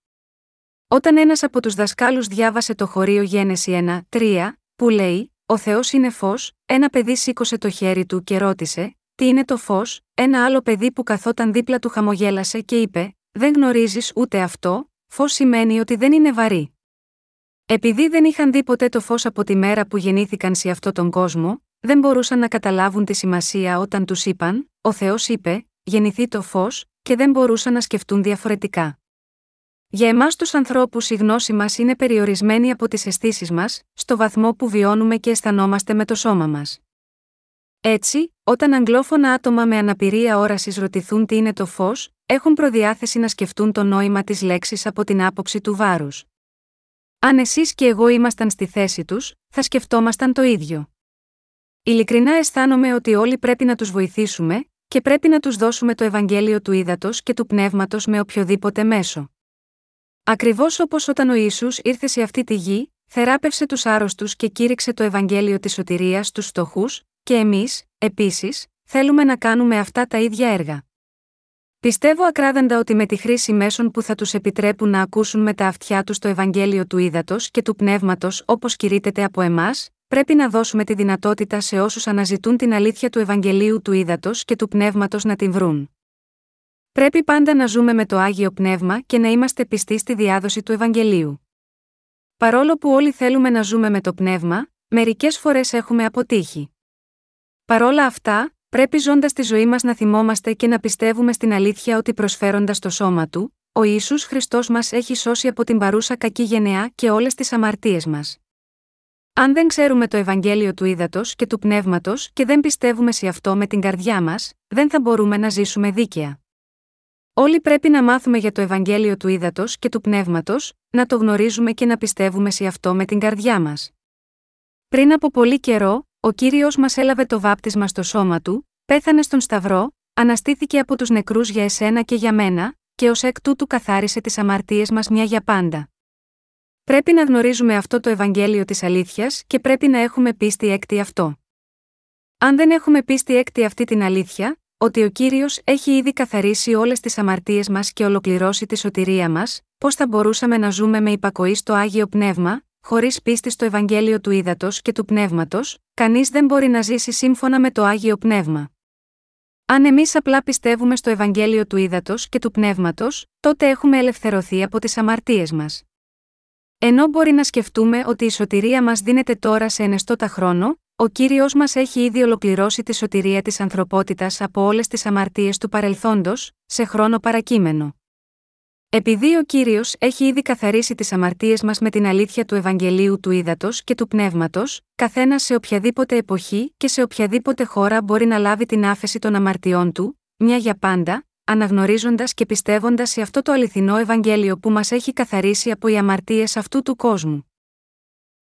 Όταν ένας από τους δασκάλους διάβασε το χωρίο Γένεση 1, 3, που λέει: Ο Θεός είναι φως, ένα παιδί σήκωσε το χέρι του και ρώτησε: Τι είναι το φως, ένα άλλο παιδί που καθόταν δίπλα του χαμογέλασε και είπε: Δεν γνωρίζεις ούτε αυτό, φως σημαίνει ότι δεν είναι βαρύ. Επειδή δεν είχαν δει ποτέ το φως από τη μέρα που γεννήθηκαν σε αυτόν τον κόσμο, δεν μπορούσαν να καταλάβουν τη σημασία όταν τους είπαν: Ο Θεός είπε: Γεννηθεί το φως, και δεν μπορούσαν να σκεφτούν διαφορετικά. Για εμάς τους ανθρώπους η γνώση μας είναι περιορισμένη από τις αισθήσεις μας, στο βαθμό που βιώνουμε και αισθανόμαστε με το σώμα μας. Έτσι, όταν αγγλόφωνα άτομα με αναπηρία όρασης ρωτηθούν τι είναι το φως, έχουν προδιάθεση να σκεφτούν το νόημα της λέξης από την άποψη του βάρους. Αν εσείς και εγώ ήμασταν στη θέση τους, θα σκεφτόμασταν το ίδιο. Ειλικρινά αισθάνομαι ότι όλοι πρέπει να τους βοηθήσουμε, και πρέπει να τους δώσουμε το Ευαγγέλιο του ύδατο και του πνεύματος με οποιοδήποτε μέσο. Ακριβώς όπως όταν ο ίσου ήρθε σε αυτή τη γη, θεράπευσε τους άρρωστους και κήρυξε το Ευαγγέλιο της σωτηρίας στους φτωχούς, και εμείς, επίσης, θέλουμε να κάνουμε αυτά τα ίδια έργα. Πιστεύω ακράδαντα ότι με τη χρήση μέσων που θα τους επιτρέπουν να ακούσουν με τα αυτιά τους το Ευαγγέλιο του ύδατο και του πνεύματος όπως κηρύτεται από εμάς, πρέπει να δώσουμε τη δυνατότητα σε όσους αναζητούν την αλήθεια του Ευαγγελίου του ύδατο και του πνεύματος να την βρουν. Πρέπει πάντα να ζούμε με το άγιο πνεύμα και να είμαστε πιστοί στη διάδοση του Ευαγγελίου. Παρόλο που όλοι θέλουμε να ζούμε με το πνεύμα, μερικές φορές έχουμε αποτύχει. Παρόλα αυτά, πρέπει ζώντας τη ζωή μας να θυμόμαστε και να πιστεύουμε στην αλήθεια ότι προσφέροντας το σώμα του, ο Ισού Χριστός μας έχει σώσει από την παρούσα κακή γενεά και όλες τις αμαρτίες μας. Αν δεν ξέρουμε το Ευαγγέλιο του ύδατο και του πνεύματος και δεν πιστεύουμε σε αυτό με την καρδιά μας, δεν θα μπορούμε να ζήσουμε δίκαια. Όλοι πρέπει να μάθουμε για το Ευαγγέλιο του ύδατο και του πνεύματος, να το γνωρίζουμε και να πιστεύουμε σε αυτό με την καρδιά μας. Πριν από πολύ καιρό, ο κύριος μας έλαβε το βάπτισμα στο σώμα του, πέθανε στον Σταυρό, αναστήθηκε από τους νεκρούς για εσένα και για μένα, και ως εκ τούτου καθάρισε τις αμαρτίες μας μια για πάντα. Πρέπει να γνωρίζουμε αυτό το Ευαγγέλιο της αλήθειας και πρέπει να έχουμε πίστη έκτη αυτό. Αν δεν έχουμε πίστη έκτη αυτή την αλήθεια, ότι ο κύριος έχει ήδη καθαρίσει όλες τις αμαρτίες μας και ολοκληρώσει τη σωτηρία μας, πώς θα μπορούσαμε να ζούμε με υπακοή στο άγιο πνεύμα, χωρίς πίστη στο Ευαγγέλιο του ύδατο και του πνεύματος, κανείς δεν μπορεί να ζήσει σύμφωνα με το άγιο πνεύμα. Αν εμείς απλά πιστεύουμε στο Ευαγγέλιο του ύδατο και του πνεύματος, τότε έχουμε ελευθερωθεί από τις αμαρτίες μας. Ενώ μπορεί να σκεφτούμε ότι η σωτηρία μας δίνεται τώρα σε ενεστώτα χρόνο, ο κύριος μας έχει ήδη ολοκληρώσει τη σωτηρία της ανθρωπότητας από όλες τις αμαρτίες του παρελθόντος, σε χρόνο παρακείμενο. Επειδή ο κύριος έχει ήδη καθαρίσει τις αμαρτίες μας με την αλήθεια του Ευαγγελίου του Ήδατος και του Πνεύματος, καθένας σε οποιαδήποτε εποχή και σε οποιαδήποτε χώρα μπορεί να λάβει την άφεση των αμαρτιών του, μια για πάντα, αναγνωρίζοντας και πιστεύοντας σε αυτό το αληθινό Ευαγγέλιο που μας έχει καθαρίσει από οι αμαρτίες αυτού του κόσμου.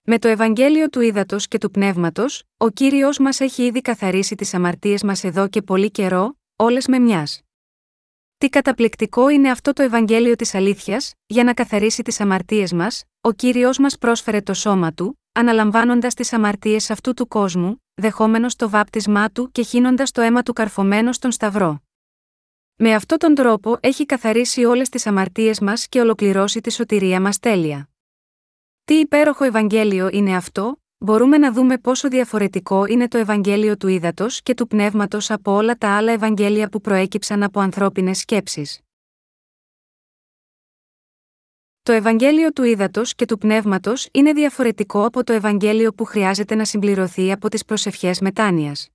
Με το Ευαγγέλιο του Ήδατος και του Πνεύματος, ο κύριος μας έχει ήδη καθαρίσει τις αμαρτίες μας εδώ και πολύ καιρό, όλες με μιας. Τι καταπληκτικό είναι αυτό το Ευαγγέλιο της αλήθειας, για να καθαρίσει τις αμαρτίες μας, ο κύριος μας πρόσφερε το σώμα του, αναλαμβάνοντας τις αμαρτίες αυτού του κόσμου, δεχόμενος το βάπτισμά του και χύνοντας το αίμα του καρφωμένος στον Σταυρό. Με αυτόν τον τρόπο έχει καθαρίσει όλες τις αμαρτίες μας και ολοκληρώσει τη σωτηρία μας τέλεια. Τι υπέροχο Ευαγγέλιο είναι αυτό, μπορούμε να δούμε πόσο διαφορετικό είναι το Ευαγγέλιο του ύδατο και του πνεύματος από όλα τα άλλα Ευαγγέλια που προέκυψαν από ανθρώπινες σκέψεις. Το Ευαγγέλιο του ύδατο και του πνεύματος είναι διαφορετικό από το Ευαγγέλιο που χρειάζεται να συμπληρωθεί από τις προσευχές μετάνοιας.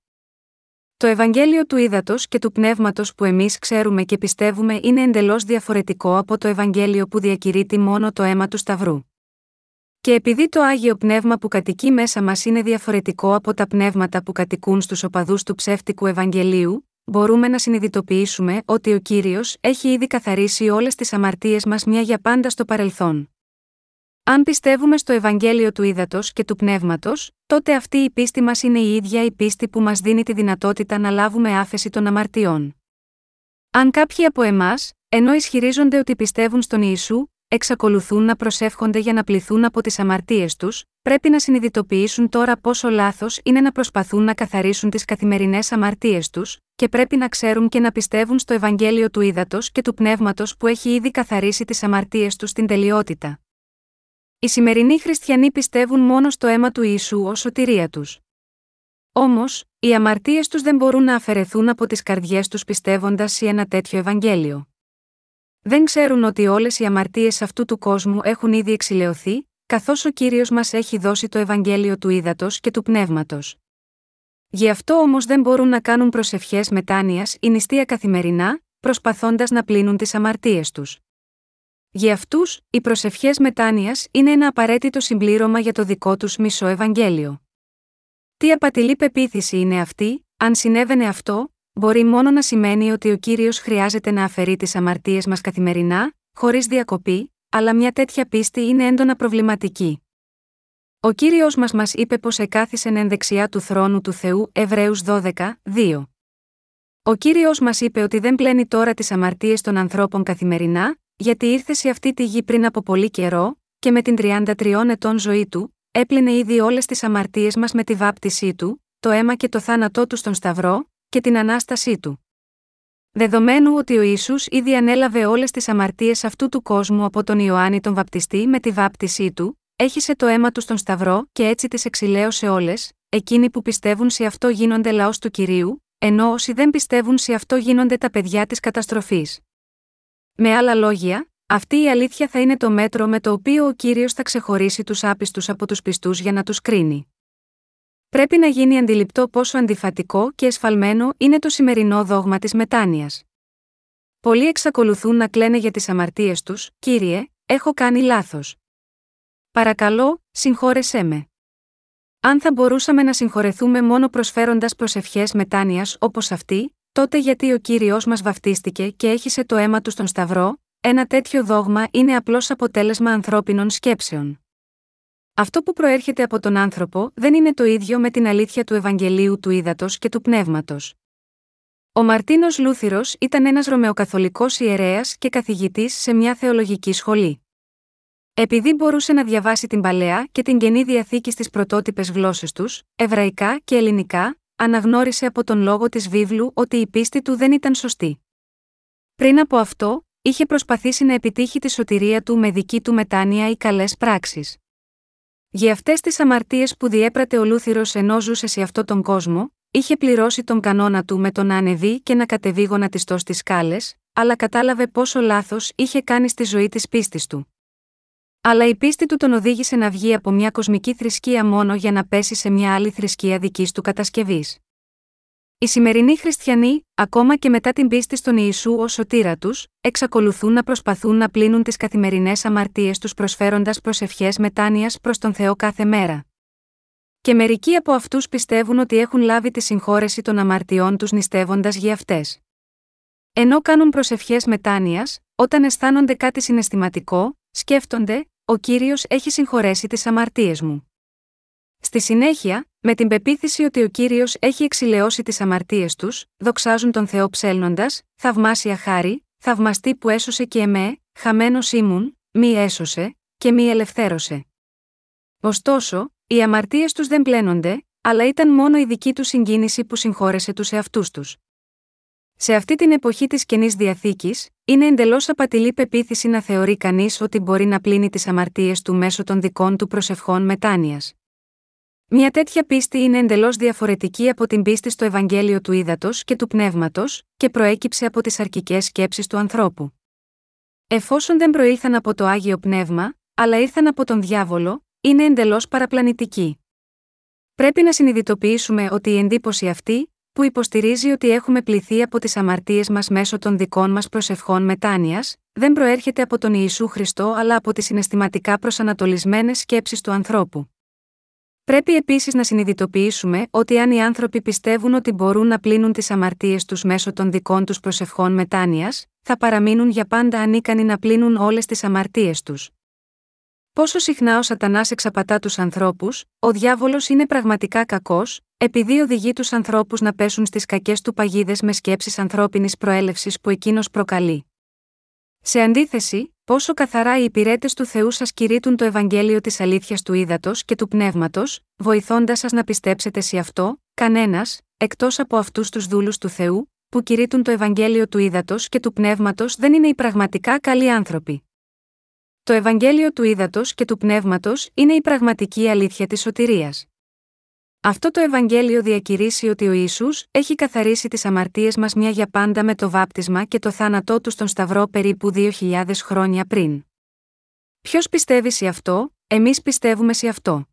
Το Ευαγγέλιο του ύδατο και του πνεύματος που εμείς ξέρουμε και πιστεύουμε είναι εντελώς διαφορετικό από το Ευαγγέλιο που διακηρύττει μόνο το αίμα του Σταυρού. Και επειδή το άγιο πνεύμα που κατοικεί μέσα μας είναι διαφορετικό από τα πνεύματα που κατοικούν στους οπαδούς του ψεύτικου Ευαγγελίου, μπορούμε να συνειδητοποιήσουμε ότι ο κύριος έχει ήδη καθαρίσει όλες τις αμαρτίες μας μια για πάντα στο παρελθόν. Αν πιστεύουμε στο Ευαγγέλιο του ύδατο και του πνεύματος, τότε αυτή η πίστη μας είναι η ίδια η πίστη που μας δίνει τη δυνατότητα να λάβουμε άφεση των αμαρτιών. Αν κάποιοι από εμάς, ενώ ισχυρίζονται ότι πιστεύουν στον Ιησού, εξακολουθούν να προσεύχονται για να πληθούν από τις αμαρτίες τους, πρέπει να συνειδητοποιήσουν τώρα πόσο λάθος είναι να προσπαθούν να καθαρίσουν τις καθημερινές αμαρτίες τους, και πρέπει να ξέρουν και να πιστεύουν στο Ευαγγέλιο του ύδατο και του πνεύματος που έχει ήδη καθαρίσει τις αμαρτίες τους στην τελειότητα. Οι σημερινοί χριστιανοί πιστεύουν μόνο στο αίμα του Ιησού ως σωτηρία τους. Όμως, οι αμαρτίες τους δεν μπορούν να αφαιρεθούν από τις καρδιές τους πιστεύοντας σε ένα τέτοιο Ευαγγέλιο. Δεν ξέρουν ότι όλες οι αμαρτίες αυτού του κόσμου έχουν ήδη εξηλαιωθεί, καθώς ο κύριος μας έχει δώσει το Ευαγγέλιο του ύδατο και του πνεύματος. Γι' αυτό όμως δεν μπορούν να κάνουν προσευχές μετάνοιας ή νηστεία καθημερινά, προσπαθώντας να πλύνουν τις αμαρτίες τους. Για αυτούς, οι προσευχές μετάνοιας είναι ένα απαραίτητο συμπλήρωμα για το δικό τους μισό Ευαγγέλιο. Τι απατηλή πεποίθηση είναι αυτή, αν συνέβαινε αυτό, μπορεί μόνο να σημαίνει ότι ο κύριος χρειάζεται να αφαιρεί τις αμαρτίες μας καθημερινά, χωρίς διακοπή, αλλά μια τέτοια πίστη είναι έντονα προβληματική. Ο κύριος μας μας είπε πως εκάθισεν εν δεξιά του θρόνου του Θεού, Εβραίους 12, 2. Ο κύριος μας είπε ότι δεν πλένει τώρα τις αμαρτίες των ανθρώπων καθημερινά, γιατί ήρθε σε αυτή τη γη πριν από πολύ καιρό, και με την 33 ετών ζωή του, έπλυνε ήδη όλες τις αμαρτίες μας με τη βάπτισή του, το αίμα και το θάνατό του στον Σταυρό, και την ανάστασή του. Δεδομένου ότι ο Ιησούς ήδη ανέλαβε όλες τις αμαρτίες αυτού του κόσμου από τον Ιωάννη τον Βαπτιστή με τη βάπτισή του, έχισε το αίμα του στον Σταυρό και έτσι τις εξηλαίωσε όλες, εκείνοι που πιστεύουν σε αυτό γίνονται λαός του κυρίου, ενώ όσοι δεν πιστεύουν σε αυτό γίνονται τα παιδιά της καταστροφής. Με άλλα λόγια, αυτή η αλήθεια θα είναι το μέτρο με το οποίο ο κύριος θα ξεχωρίσει τους άπιστους από τους πιστούς για να τους κρίνει. Πρέπει να γίνει αντιληπτό πόσο αντιφατικό και εσφαλμένο είναι το σημερινό δόγμα της μετάνοιας. Πολλοί εξακολουθούν να κλαίνε για τις αμαρτίες τους, κύριε, έχω κάνει λάθος. Παρακαλώ, συγχώρεσέ με. Αν θα μπορούσαμε να συγχωρεθούμε μόνο προσφέροντας προσευχές μετάνοιας όπως αυτή, τότε γιατί ο κύριος μας βαφτίστηκε και έχισε το αίμα του στον Σταυρό, ένα τέτοιο δόγμα είναι απλώς αποτέλεσμα ανθρώπινων σκέψεων. Αυτό που προέρχεται από τον άνθρωπο δεν είναι το ίδιο με την αλήθεια του Ευαγγελίου του Ήδατος και του Πνεύματος. Ο Μαρτίνος Λούθυρος ήταν ένας Ρωμαιοκαθολικός ιερέας και καθηγητής σε μια θεολογική σχολή. Επειδή μπορούσε να διαβάσει την παλαιά και την καινή διαθήκη στις πρωτότυπες γλώσσες τους, εβραϊκά και ελληνικά, αναγνώρισε από τον λόγο της βίβλου ότι η πίστη του δεν ήταν σωστή. Πριν από αυτό, είχε προσπαθήσει να επιτύχει τη σωτηρία του με δική του μετάνοια ή καλές πράξεις. Για αυτές τις αμαρτίες που διέπρατε ο Λούθυρος ενώ ζούσε σε αυτόν τον κόσμο, είχε πληρώσει τον κανόνα του με το να ανεβεί και να κατεβεί γονατιστός στις σκάλες, αλλά κατάλαβε πόσο λάθος είχε κάνει στη ζωή της πίστης του. Αλλά η πίστη του τον οδήγησε να βγει από μια κοσμική θρησκεία μόνο για να πέσει σε μια άλλη θρησκεία δικής του κατασκευής. Οι σημερινοί χριστιανοί, ακόμα και μετά την πίστη στον Ιησού ως σωτήρα τους, εξακολουθούν να προσπαθούν να πλύνουν τις καθημερινές αμαρτίες τους προσφέροντας προσευχές μετάνοιας προς τον Θεό κάθε μέρα. Και μερικοί από αυτούς πιστεύουν ότι έχουν λάβει τη συγχώρεση των αμαρτιών τους νηστεύοντας για αυτές. Ενώ κάνουν προσευχές μετάνοιας, όταν αισθάνονται κάτι συναισθηματικό, σκέφτονται, ο κύριος έχει συγχωρέσει τις αμαρτίες μου. Στη συνέχεια, με την πεποίθηση ότι ο κύριος έχει εξηλαιώσει τις αμαρτίες τους, δοξάζουν τον Θεό ψέλνοντας, θαυμάσια χάρη, θαυμαστή που έσωσε και εμέ, χαμένος ήμουν, μη έσωσε, και μη ελευθέρωσε. Ωστόσο, οι αμαρτίες τους δεν πλένονται, αλλά ήταν μόνο η δική τους συγκίνηση που συγχώρεσε τους εαυτούς τους. Σε αυτή την εποχή της καινής διαθήκης, είναι εντελώς απατηλή πεποίθηση να θεωρεί κανείς ότι μπορεί να πλύνει τις αμαρτίες του μέσω των δικών του προσευχών μετάνοιας. Μια τέτοια πίστη είναι εντελώς διαφορετική από την πίστη στο Ευαγγέλιο του Ήδατος και του Πνεύματος, και προέκυψε από τις αρκικέ σκέψεις του ανθρώπου. Εφόσον δεν προήλθαν από το άγιο πνεύμα, αλλά ήρθαν από τον διάβολο, είναι εντελώς παραπλανητική. Πρέπει να συνειδητοποιήσουμε ότι η εντύπωση αυτή, που υποστηρίζει ότι έχουμε πληθεί από τις αμαρτίες μας μέσω των δικών μας προσευχών μετάνοιας, δεν προέρχεται από τον Ιησού Χριστό αλλά από τις συναισθηματικά προσανατολισμένες σκέψεις του ανθρώπου. Πρέπει επίσης να συνειδητοποιήσουμε ότι αν οι άνθρωποι πιστεύουν ότι μπορούν να πλύνουν τις αμαρτίες τους μέσω των δικών τους προσευχών μετάνοιας, θα παραμείνουν για πάντα ανίκανοι να πλύνουν όλες τις αμαρτίες τους. Πόσο συχνά ο Σατανάς εξαπατά τους ανθρώπους, ο διάβολος είναι πραγματικά κακός, επειδή οδηγεί τους ανθρώπους να πέσουν στις κακές του παγίδες με σκέψεις ανθρώπινης προέλευσης που εκείνος προκαλεί. Σε αντίθεση, πόσο καθαρά οι υπηρέτες του Θεού σας κηρύττουν το Ευαγγέλιο της αλήθειας του ύδατος και του πνεύματος, βοηθώντας σας να πιστέψετε σε αυτό, κανένας, εκτός από αυτούς τους δούλους του Θεού, που κηρύττουν το Ευαγγέλιο του ύδατος και του πνεύματος δεν είναι οι πραγματικά καλοί άνθρωποι. Το Ευαγγέλιο του Ήδατος και του Πνεύματος είναι η πραγματική αλήθεια της σωτηρίας. Αυτό το Ευαγγέλιο διακηρύσει ότι ο Ισού έχει καθαρίσει τις αμαρτίες μας μια για πάντα με το βάπτισμα και το θάνατό του στον Σταυρό περίπου 2.000 χρόνια πριν. Ποιος πιστεύει σε αυτό, εμείς πιστεύουμε σε αυτό.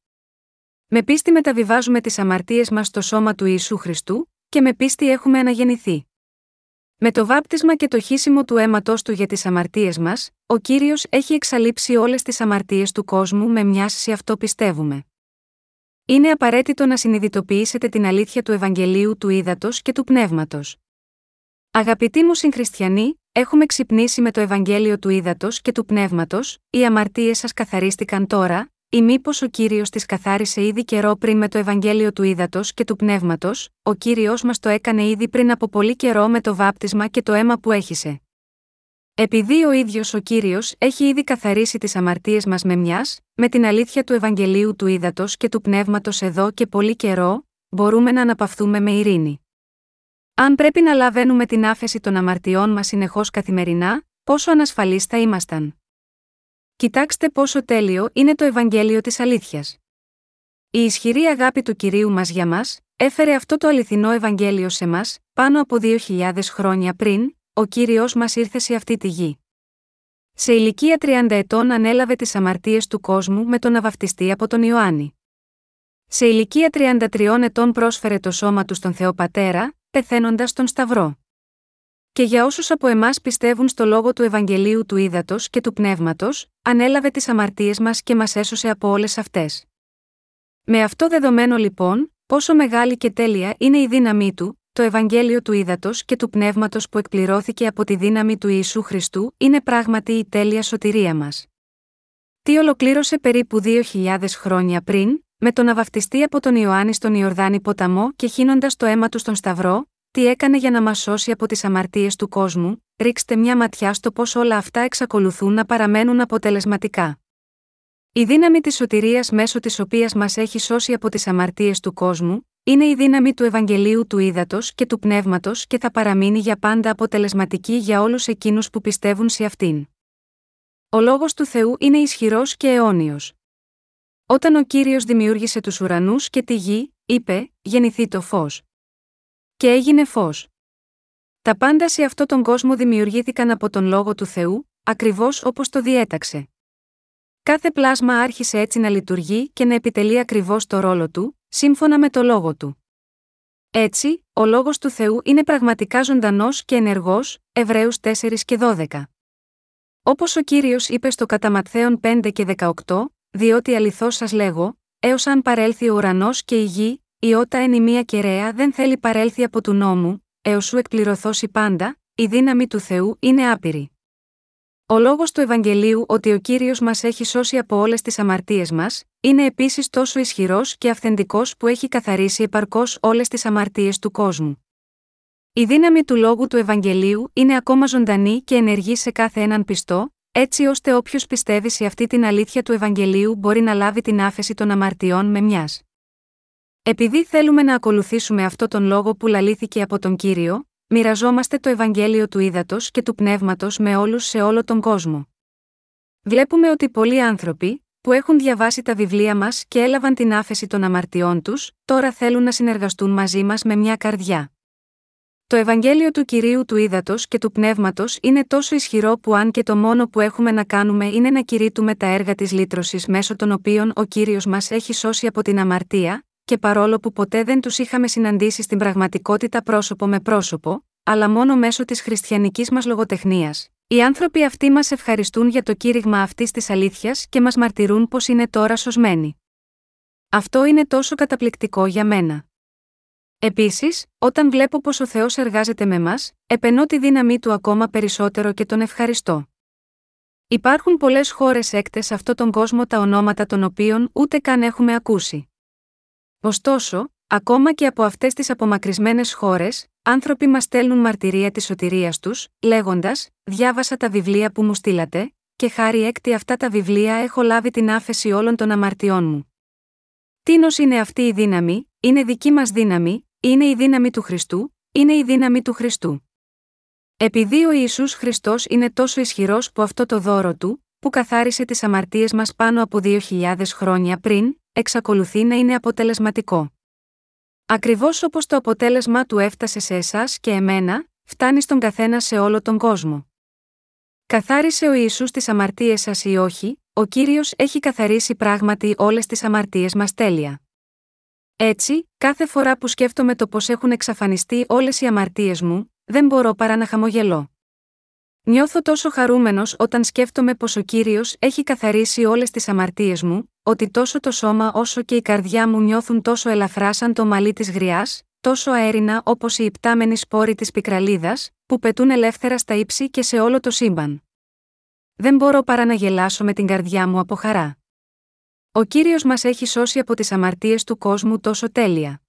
Με πίστη μεταβιβάζουμε τις αμαρτίες μας στο σώμα του Ιησού Χριστού, και με πίστη έχουμε αναγεννηθεί. Με το βάπτισμα και το χύσιμο του αίματό του για τις αμαρτίες μας, ο κύριος έχει εξαλείψει όλες τις αμαρτίες του κόσμου με μιας σε αυτό πιστεύουμε. Είναι απαραίτητο να συνειδητοποιήσετε την αλήθεια του Ευαγγελίου του Ήδατος και του Πνεύματος. Αγαπητοί μου συγχριστιανοί, έχουμε ξυπνήσει με το Ευαγγέλιο του Ήδατος και του Πνεύματος, οι αμαρτίες σας καθαρίστηκαν τώρα, ή μήπως ο κύριος τις καθάρισε ήδη καιρό πριν με το Ευαγγέλιο του Ήδατος και του Πνεύματος, ο κύριος μας το έκανε ήδη πριν από πολύ καιρό με το βάπτισμα και το αίμα που έχησε. Επειδή ο ίδιος ο κύριος έχει ήδη καθαρίσει τις αμαρτίες μας με μιας, με την αλήθεια του Ευαγγελίου του Ήδατος και του Πνεύματος εδώ και πολύ καιρό, μπορούμε να αναπαυθούμε με ειρήνη. Αν πρέπει να λαβαίνουμε την άφεση των αμαρτιών μας συνεχώς καθημερινά, πόσο ανασφαλείς θα ήμασταν. Κοιτάξτε πόσο τέλειο είναι το Ευαγγέλιο της Αλήθειας. Η ισχυρή αγάπη του κυρίου μας για μας, έφερε αυτό το αληθινό Ευαγγέλιο σε μας, πάνω από 2.000 χρόνια πριν, ο κύριος μας ήρθε σε αυτή τη γη. Σε ηλικία 30 ετών ανέλαβε τις αμαρτίες του κόσμου με τον αβαυτιστή από τον Ιωάννη. Σε ηλικία 33 ετών πρόσφερε το σώμα του στον Θεό Πατέρα, πεθαίνοντας τον Σταυρό. Και για όσους από εμάς πιστεύουν στο λόγο του Ευαγγελίου του Ήδατος και του Πνεύματος, ανέλαβε τις αμαρτίες μας και μας έσωσε από όλες αυτές. Με αυτό δεδομένο λοιπόν, πόσο μεγάλη και τέλεια είναι η δύναμή του, το Ευαγγέλιο του Ήδατος και του Πνεύματος που εκπληρώθηκε από τη δύναμη του Ιησού Χριστού, είναι πράγματι η τέλεια σωτηρία μας. Τι ολοκλήρωσε περίπου 2.000 χρόνια πριν, με τον αβαυτιστή από τον Ιωάννη στον Ιορδάνη ποταμό και χύνοντας το αίμα του στον Σταυρό, τι έκανε για να μας σώσει από τις αμαρτίες του κόσμου, ρίξτε μια ματιά στο πώς όλα αυτά εξακολουθούν να παραμένουν αποτελεσματικά. Η δύναμη της σωτηρίας μέσω της οποίας μας έχει σώσει από τις αμαρτίες του κόσμου, είναι η δύναμη του Ευαγγελίου του Ήδατος και του Πνεύματος και θα παραμείνει για πάντα αποτελεσματική για όλους εκείνους που πιστεύουν σε αυτήν. Ο λόγος του Θεού είναι ισχυρός και αιώνιος. Όταν ο κύριος δημιούργησε τους ουρανούς και τη γη, είπε: Γεννηθεί το φως και έγινε φως. Τα πάντα σε αυτόν τον κόσμο δημιουργήθηκαν από τον λόγο του Θεού, ακριβώς όπως το διέταξε. Κάθε πλάσμα άρχισε έτσι να λειτουργεί και να επιτελεί ακριβώς το ρόλο του, σύμφωνα με το λόγο του. Έτσι, ο λόγος του Θεού είναι πραγματικά ζωντανός και ενεργός, Εβραίους 4 και 12. Όπως ο κύριος είπε στο κατά 5 και 18, διότι αληθώς σας λέγω, έως αν παρέλθει ο ουρανός και η γη, η ότα εν μία κεραία δεν θέλει παρέλθει από του νόμου, έως σου εκπληρωθώσει πάντα, η δύναμη του Θεού είναι άπειρη. Ο λόγος του Ευαγγελίου ότι ο κύριος μας έχει σώσει από όλες τις αμαρτίες μας, είναι επίσης τόσο ισχυρός και αυθεντικός που έχει καθαρίσει επαρκώς όλες τις αμαρτίες του κόσμου. Η δύναμη του λόγου του Ευαγγελίου είναι ακόμα ζωντανή και ενεργή σε κάθε έναν πιστό, έτσι ώστε όποιος πιστεύει σε αυτή την αλήθεια του Ευαγγελίου μπορεί να λάβει την άφεση των αμαρτιών με μιας. Επειδή θέλουμε να ακολουθήσουμε αυτό τον λόγο που λαλήθηκε από τον κύριο, μοιραζόμαστε το Ευαγγέλιο του Ήδατος και του Πνεύματος με όλους σε όλο τον κόσμο. Βλέπουμε ότι πολλοί άνθρωποι, που έχουν διαβάσει τα βιβλία μας και έλαβαν την άφεση των αμαρτιών τους, τώρα θέλουν να συνεργαστούν μαζί μας με μια καρδιά. Το Ευαγγέλιο του κυρίου του Ήδατος και του Πνεύματος είναι τόσο ισχυρό που αν και το μόνο που έχουμε να κάνουμε είναι να κηρύττουμε τα έργα της λύτρωσης μέσω των οποίων ο κύριος μας έχει σώσει από την αμαρτία, και παρόλο που ποτέ δεν τους είχαμε συναντήσει στην πραγματικότητα πρόσωπο με πρόσωπο, αλλά μόνο μέσω της χριστιανικής μας λογοτεχνίας, οι άνθρωποι αυτοί μας ευχαριστούν για το κήρυγμα αυτής της αλήθειας και μας μαρτυρούν πως είναι τώρα σωσμένοι. Αυτό είναι τόσο καταπληκτικό για μένα. Επίσης, όταν βλέπω πως ο Θεός εργάζεται με μας, επενώ τη δύναμή του ακόμα περισσότερο και τον ευχαριστώ. Υπάρχουν πολλές χώρες έκτες σε αυτόν τον κόσμο τα ονόματα των οποίων ούτε καν έχουμε ακούσει. Ωστόσο, ακόμα και από αυτές τις απομακρυσμένες χώρες, άνθρωποι μας στέλνουν μαρτυρία της σωτηρίας τους, λέγοντας: Διάβασα τα βιβλία που μου στείλατε, και χάρη έκτη αυτά τα βιβλία έχω λάβει την άφεση όλων των αμαρτιών μου. Τίνος είναι αυτή η δύναμη, είναι δική μας δύναμη, είναι η δύναμη του Χριστού, είναι η δύναμη του Χριστού. Επειδή ο Ιησούς Χριστός είναι τόσο ισχυρός που αυτό το δώρο του, που καθάρισε τις αμαρτίες μας πάνω από 2.000 χρόνια πριν, εξακολουθεί να είναι αποτελεσματικό. Ακριβώς όπως το αποτέλεσμα του έφτασε σε εσάς και εμένα, φτάνει στον καθένα σε όλο τον κόσμο. Καθάρισε ο Ιησούς τις αμαρτίες σας ή όχι, ο κύριος έχει καθαρίσει πράγματι όλες τις αμαρτίες μας τέλεια. Έτσι, κάθε φορά που σκέφτομαι το πώς έχουν εξαφανιστεί όλες οι αμαρτίες μου, δεν μπορώ παρά να χαμογελώ. Νιώθω τόσο χαρούμενος όταν σκέφτομαι πως ο κύριος έχει καθαρίσει όλες τις αμαρτίες μου, ότι τόσο το σώμα όσο και η καρδιά μου νιώθουν τόσο ελαφρά σαν το μαλλί της γριάς, τόσο αέρινα όπως οι υπτάμενοι σπόροι της πικραλίδας, που πετούν ελεύθερα στα ύψη και σε όλο το σύμπαν. Δεν μπορώ παρά να γελάσω με την καρδιά μου από χαρά. Ο κύριος μας έχει σώσει από τις αμαρτίες του κόσμου τόσο τέλεια.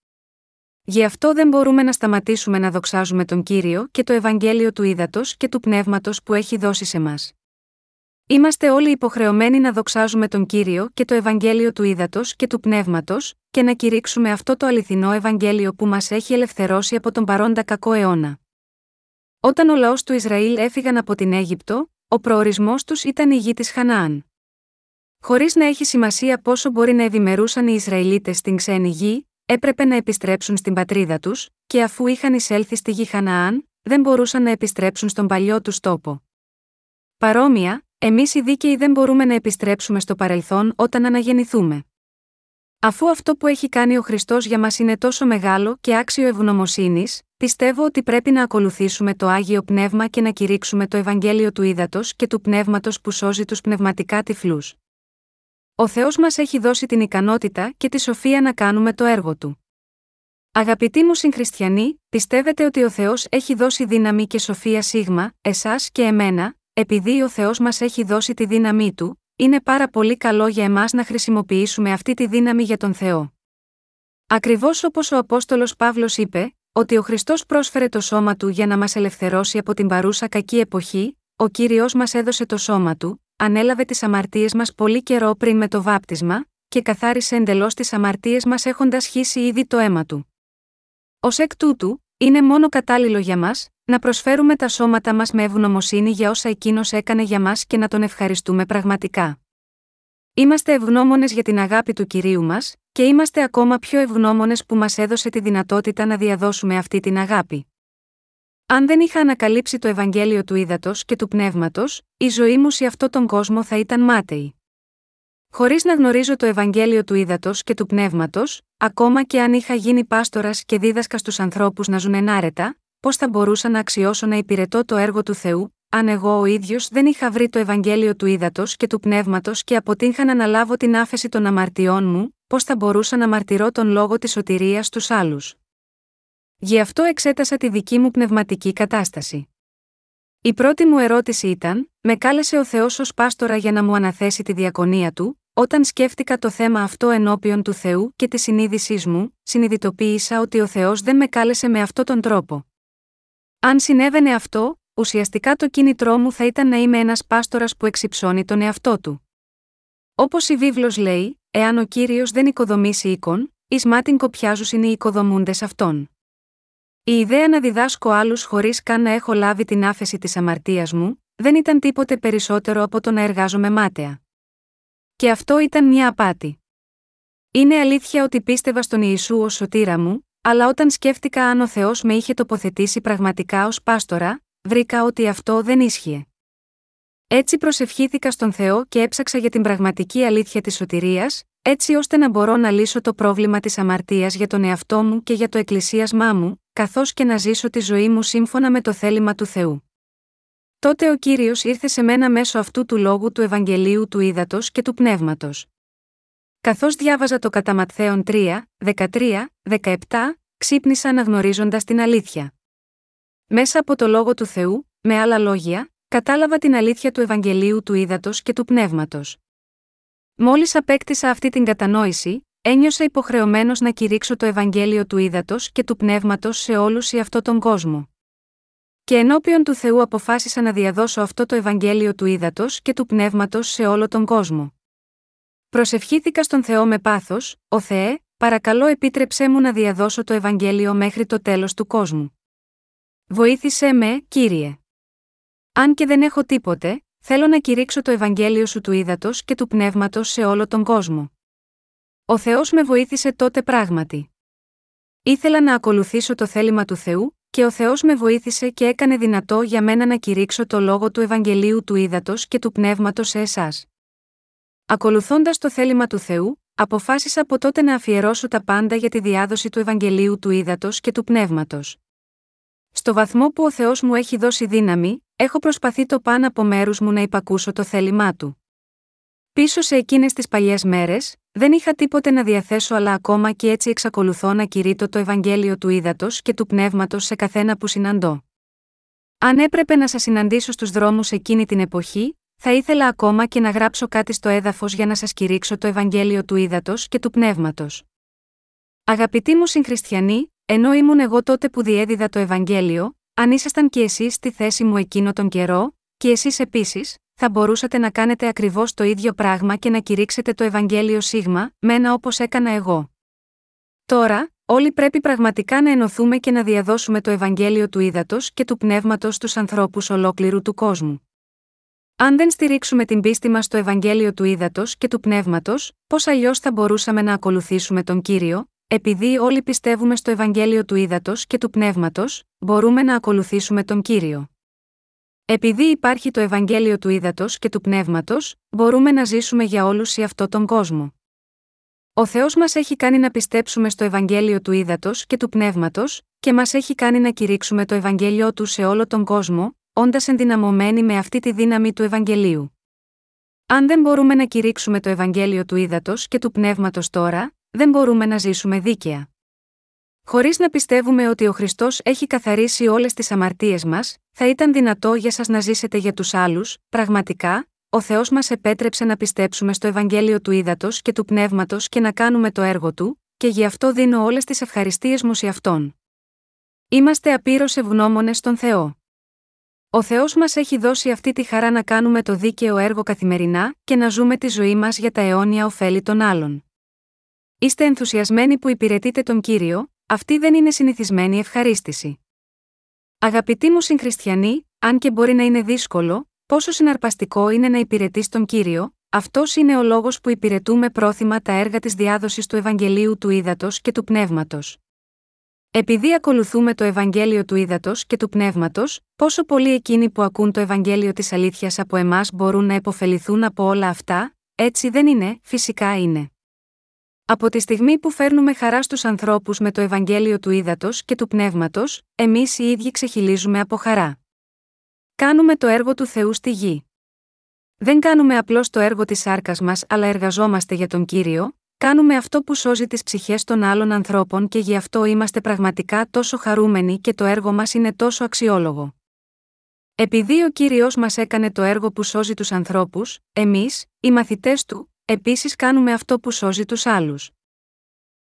Γι' αυτό δεν μπορούμε να σταματήσουμε να δοξάζουμε τον κύριο και το Ευαγγέλιο του ύδατο και του πνεύματος που έχει δώσει σε μας. Είμαστε όλοι υποχρεωμένοι να δοξάζουμε τον κύριο και το Ευαγγέλιο του ύδατο και του πνεύματος, και να κηρύξουμε αυτό το αληθινό Ευαγγέλιο που μας έχει ελευθερώσει από τον παρόντα κακό αιώνα. Όταν ο λαός του Ισραήλ έφυγαν από την Αίγυπτο, ο προορισμός τους ήταν η γη της Χαναάν. Χωρίς να έχει σημασία πόσο μπορεί να ευημερούσαν οι Ισραηλίτες στην ξένη γη, έπρεπε να επιστρέψουν στην πατρίδα τους, και αφού είχαν εισέλθει στη γη Χαναάν, δεν μπορούσαν να επιστρέψουν στον παλιό τους τόπο. Παρόμοια, εμείς οι δίκαιοι δεν μπορούμε να επιστρέψουμε στο παρελθόν όταν αναγεννηθούμε. Αφού αυτό που έχει κάνει ο Χριστός για μας είναι τόσο μεγάλο και άξιο ευγνωμοσύνης, πιστεύω ότι πρέπει να ακολουθήσουμε το άγιο πνεύμα και να κηρύξουμε το Ευαγγέλιο του ύδατο και του πνεύματος που σώζει τους πνευματικά τυφλούς. Ο Θεός μας έχει δώσει την ικανότητα και τη σοφία να κάνουμε το έργο του. Αγαπητοί μου συγχριστιανοί, πιστεύετε ότι ο Θεός έχει δώσει δύναμη και σοφία σίγμα, εσάς και εμένα, επειδή ο Θεός μας έχει δώσει τη δύναμή του, είναι πάρα πολύ καλό για εμάς να χρησιμοποιήσουμε αυτή τη δύναμη για τον Θεό. Ακριβώς όπως ο Απόστολος Παύλος είπε, ότι ο Χριστός πρόσφερε το σώμα του για να μας ελευθερώσει από την παρούσα κακή εποχή, ο κύριος μας έδωσε το σώμα του, ανέλαβε τις αμαρτίες μας πολύ καιρό πριν με το βάπτισμα, και καθάρισε εντελώς τις αμαρτίες μας έχοντας χύσει ήδη το αίμα του. Ω εκ τούτου, είναι μόνο κατάλληλο για μας, να προσφέρουμε τα σώματα μας με ευγνωμοσύνη για όσα εκείνος έκανε για μας και να τον ευχαριστούμε πραγματικά. Είμαστε ευγνώμονες για την αγάπη του κυρίου μας, και είμαστε ακόμα πιο ευγνώμονες που μας έδωσε τη δυνατότητα να διαδώσουμε αυτή την αγάπη. Αν δεν είχα ανακαλύψει το Ευαγγέλιο του ύδατο και του πνεύματος, η ζωή μου σε αυτόν τον κόσμο θα ήταν μάταιη. Χωρίς να γνωρίζω το Ευαγγέλιο του ύδατο και του πνεύματος, ακόμα και αν είχα γίνει πάστορας και δίδασκας στους ανθρώπους να ζουν ενάρετα, πώς θα μπορούσα να αξιώσω να υπηρετώ το έργο του Θεού, αν εγώ ο ίδιος δεν είχα βρει το Ευαγγέλιο του ύδατο και του πνεύματος και αποτύχα να αναλάβω την άφεση των αμαρτιών μου, πώς θα μπορούσα να μαρτυρώ τον λόγο της σωτηρίας στους άλλους. Γι' αυτό εξέτασα τη δική μου πνευματική κατάσταση. Η πρώτη μου ερώτηση ήταν: Με κάλεσε ο Θεός ως πάστορα για να μου αναθέσει τη διακονία του, όταν σκέφτηκα το θέμα αυτό ενώπιον του Θεού και τη συνείδησής μου, συνειδητοποίησα ότι ο Θεός δεν με κάλεσε με αυτόν τον τρόπο. Αν συνέβαινε αυτό, ουσιαστικά το κίνητρό μου θα ήταν να είμαι ένας πάστορας που εξυψώνει τον εαυτό του. Όπως η βίβλος λέει, εάν ο κύριος δεν οικοδομήσει οίκον, εις μάτιν κοπιάζουν οι οικοδομούντες αυτών. Η ιδέα να διδάσκω άλλους χωρίς καν να έχω λάβει την άφεση της αμαρτίας μου, δεν ήταν τίποτε περισσότερο από το να εργάζομαι μάταια. Και αυτό ήταν μια απάτη. Είναι αλήθεια ότι πίστευα στον Ιησού ως σωτήρα μου, αλλά όταν σκέφτηκα αν ο Θεός με είχε τοποθετήσει πραγματικά ως πάστορα, βρήκα ότι αυτό δεν ίσχυε. Έτσι προσευχήθηκα στον Θεό και έψαξα για την πραγματική αλήθεια της σωτηρίας, έτσι ώστε να μπορώ να λύσω το πρόβλημα της αμαρτίας για τον εαυτό μου και για το εκκλησίασμά μου, καθώς και να ζήσω τη ζωή μου σύμφωνα με το θέλημα του Θεού. Τότε ο κύριος ήρθε σε μένα μέσω αυτού του λόγου του Ευαγγελίου του Ήδατος και του Πνεύματος. Καθώς διάβαζα το κατά Ματθαίον 3, 13, 17, ξύπνησα αναγνωρίζοντας την αλήθεια. Μέσα από το λόγο του Θεού, με άλλα λόγια, κατάλαβα την αλήθεια του Ευαγγελίου του Ήδατος και του Πνεύματος. Μόλις απέκτησα αυτή την κατανόηση, ένιωσα υποχρεωμένος να κηρύξω το Ευαγγέλιο του Ήδατος και του Πνεύματος σε όλους ή αυτόν τον κόσμο. Και ενώπιον του Θεού αποφάσισα να διαδώσω αυτό το Ευαγγέλιο του Ήδατος και του Πνεύματος σε όλο τον κόσμο. Προσευχήθηκα στον Θεό με πάθος, Ο Θεέ, παρακαλώ επίτρεψέ μου να διαδώσω το Ευαγγέλιο μέχρι το τέλος του κόσμου. Βοήθησέ με, κύριε. Αν και δεν έχω τίποτε, θέλω να κηρύξω το Ευαγγέλιο σου του ύδατο και του πνεύματος σε όλο τον κόσμο. Ο Θεός με βοήθησε τότε πράγματι. Ήθελα να ακολουθήσω το θέλημα του Θεού, και ο Θεός με βοήθησε και έκανε δυνατό για μένα να κηρύξω το λόγο του Ευαγγελίου του ύδατο και του πνεύματος σε εσάς. Ακολουθώντας το θέλημα του Θεού, αποφάσισα από τότε να αφιερώσω τα πάντα για τη διάδοση του Ευαγγελίου του ύδατο και του πνεύματος. Στο βαθμό που ο Θεός μου έχει δώσει δύναμη, έχω προσπαθεί το πάνω από μέρους μου να υπακούσω το θέλημά του. Πίσω σε εκείνες τις παλιές μέρες, δεν είχα τίποτε να διαθέσω, αλλά ακόμα και έτσι εξακολουθώ να κηρύττω το Ευαγγέλιο του ύδατο και του πνεύματος σε καθένα που συναντώ. Αν έπρεπε να σας συναντήσω στους δρόμους εκείνη την εποχή, θα ήθελα ακόμα και να γράψω κάτι στο έδαφος για να σας κηρύξω το Ευαγγέλιο του ύδατο και του πνεύματος. Αγαπητοί μου συγχριστιανοί, ενώ ήμουν εγώ τότε που διέδιδα το Ευαγγέλιο, αν ήσασταν και εσείς στη θέση μου εκείνο τον καιρό, και εσείς επίσης, θα μπορούσατε να κάνετε ακριβώς το ίδιο πράγμα και να κηρύξετε το Ευαγγέλιο Σίγμα, μένα όπως έκανα εγώ. Τώρα, όλοι πρέπει πραγματικά να ενωθούμε και να διαδώσουμε το Ευαγγέλιο του ύδατο και του πνεύματος στους ανθρώπους ολόκληρου του κόσμου. Αν δεν στηρίξουμε την πίστη μας στο Ευαγγέλιο του ύδατο και του πνεύματος, πώς αλλιώς θα μπορούσαμε να ακολουθήσουμε τον κύριο, επειδή όλοι πιστεύουμε στο Ευαγγέλιο του ύδατο και του πνεύματος, μπορούμε να ακολουθήσουμε τον κύριο. Επειδή υπάρχει το Ευαγγέλιο του ύδατο και του πνεύματος, μπορούμε να ζήσουμε για όλους σε αυτόν τον κόσμο. Ο Θεός μας έχει κάνει να πιστέψουμε στο Ευαγγέλιο του ύδατο και του πνεύματος, και μας έχει κάνει να κηρύξουμε το Ευαγγέλιο του σε όλο τον κόσμο, όντας ενδυναμωμένοι με αυτή τη δύναμη του Ευαγγελίου. Αν δεν μπορούμε να κηρύξουμε το Ευαγγέλιο του ύδατο και του πνεύματος τώρα, δεν μπορούμε να ζήσουμε δίκαια. Χωρίς να πιστεύουμε ότι ο Χριστός έχει καθαρίσει όλες τις αμαρτίες μας, θα ήταν δυνατό για σας να ζήσετε για τους άλλους, πραγματικά, ο Θεός μας επέτρεψε να πιστέψουμε στο Ευαγγέλιο του ύδατο και του πνεύματος και να κάνουμε το έργο του, και γι' αυτό δίνω όλες τις ευχαριστίες μου σε αυτόν. Είμαστε απείρως ευγνώμονες στον Θεό. Ο Θεός μας έχει δώσει αυτή τη χαρά να κάνουμε το δίκαιο έργο καθημερινά και να ζούμε τη ζωή μας για τα αιώνια ωφέλη των άλλων. Είστε ενθουσιασμένοι που υπηρετείτε τον κύριο, αυτή δεν είναι συνηθισμένη ευχαρίστηση. Αγαπητοί μου συγχριστιανοί, αν και μπορεί να είναι δύσκολο, πόσο συναρπαστικό είναι να υπηρετείς τον κύριο, αυτός είναι ο λόγος που υπηρετούμε πρόθυμα τα έργα της διάδοσης του Ευαγγελίου του Ήδατος και του Πνεύματος. Επειδή ακολουθούμε το Ευαγγέλιο του Ήδατος και του Πνεύματος, πόσο πολλοί εκείνοι που ακούν το Ευαγγέλιο της Αλήθειας από εμάς μπορούν να επωφεληθούν από όλα αυτά, έτσι δεν είναι, φυσικά είναι. Από τη στιγμή που φέρνουμε χαρά στους ανθρώπους με το Ευαγγέλιο του Ήδατος και του Πνεύματος, εμείς οι ίδιοι ξεχυλίζουμε από χαρά. Κάνουμε το έργο του Θεού στη γη. Δεν κάνουμε απλώς το έργο της σάρκας μας, αλλά εργαζόμαστε για τον κύριο, κάνουμε αυτό που σώζει τις ψυχές των άλλων ανθρώπων και γι' αυτό είμαστε πραγματικά τόσο χαρούμενοι και το έργο μας είναι τόσο αξιόλογο. Επειδή ο κύριος μας έκανε το έργο που σώζει τους ανθρώπους, εμείς, οι μαθητές του, επίσης κάνουμε αυτό που σώζει τους άλλους.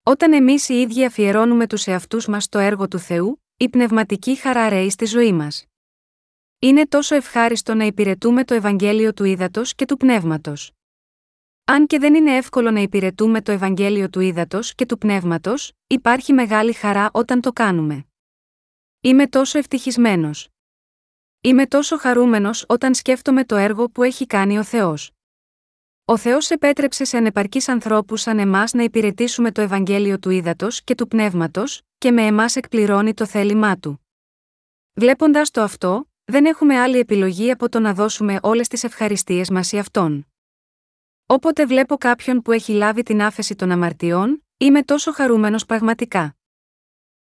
Όταν εμείς οι ίδιοι αφιερώνουμε τους εαυτούς μας στο έργο του Θεού, η πνευματική χαρά ρέει στη ζωή μας. Είναι τόσο ευχάριστο να υπηρετούμε το Ευαγγέλιο του Ήδατος και του Πνεύματος. Αν και δεν είναι εύκολο να υπηρετούμε το Ευαγγέλιο του Ήδατος και του Πνεύματος, υπάρχει μεγάλη χαρά όταν το κάνουμε. Είμαι τόσο ευτυχισμένος. Είμαι τόσο χαρούμενος όταν σκέφτομαι το έργο που έχει κάνει ο Θεός. Ο Θεός επέτρεψε σε ανεπαρκείς ανθρώπους σαν εμάς να υπηρετήσουμε το Ευαγγέλιο του ύδατο και του πνεύματος, και με εμάς εκπληρώνει το θέλημά του. Βλέποντας το αυτό, δεν έχουμε άλλη επιλογή από το να δώσουμε όλες τις ευχαριστίες μας σε αυτόν. Όποτε βλέπω κάποιον που έχει λάβει την άφεση των αμαρτιών, είμαι τόσο χαρούμενος πραγματικά.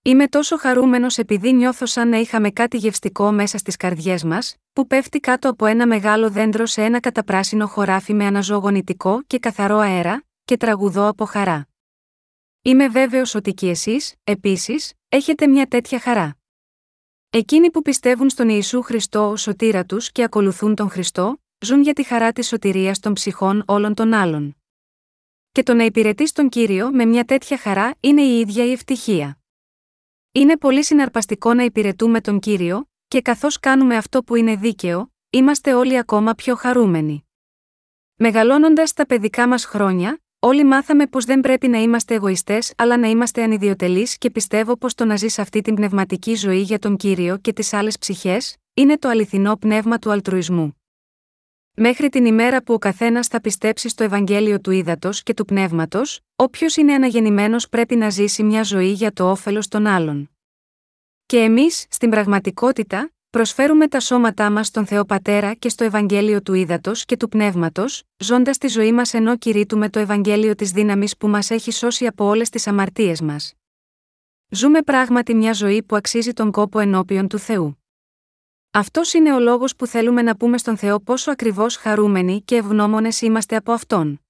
Είμαι τόσο χαρούμενος επειδή νιώθω σαν να είχαμε κάτι γευστικό μέσα στις καρδιές μας, που πέφτει κάτω από ένα μεγάλο δέντρο σε ένα καταπράσινο χωράφι με αναζωογονητικό και καθαρό αέρα, και τραγουδώ από χαρά. Είμαι βέβαιος ότι και εσείς, επίσης, έχετε μια τέτοια χαρά. Εκείνοι που πιστεύουν στον Ιησού Χριστό ως σωτήρα τους και ακολουθούν τον Χριστό, ζουν για τη χαρά της σωτηρίας των ψυχών όλων των άλλων. Και το να υπηρετείς τον κύριο με μια τέτοια χαρά είναι η ίδια η ευτυχία. Είναι πολύ συναρπαστικό να υπηρετούμε τον κύριο, και καθώς κάνουμε αυτό που είναι δίκαιο, είμαστε όλοι ακόμα πιο χαρούμενοι. Μεγαλώνοντας τα παιδικά μας χρόνια, όλοι μάθαμε πως δεν πρέπει να είμαστε εγωιστές αλλά να είμαστε ανιδιοτελείς και πιστεύω πως το να ζεις αυτή την πνευματική ζωή για τον κύριο και τις άλλες ψυχές, είναι το αληθινό πνεύμα του αλτρουισμού. Μέχρι την ημέρα που ο καθένας θα πιστέψει στο Ευαγγέλιο του Ήδατος και του Πνεύματος, όποιος είναι αναγεννημένος πρέπει να ζήσει μια ζωή για το όφελος των άλλων. Και εμείς, στην πραγματικότητα, προσφέρουμε τα σώματά μας στον Θεό Πατέρα και στο Ευαγγέλιο του Ήδατος και του Πνεύματος, ζώντας τη ζωή μας ενώ κηρύττουμε το Ευαγγέλιο της δύναμης που μας έχει σώσει από όλες τις αμαρτίες μας. Ζούμε πράγματι μια ζωή που αξίζει τον κόπο ενώπιον του Θεού. Αυτός είναι ο λόγος που θέλουμε να πούμε στον Θεό πόσο ακριβώς χαρούμενοι και ευγνώμονες είμαστε από αυτόν.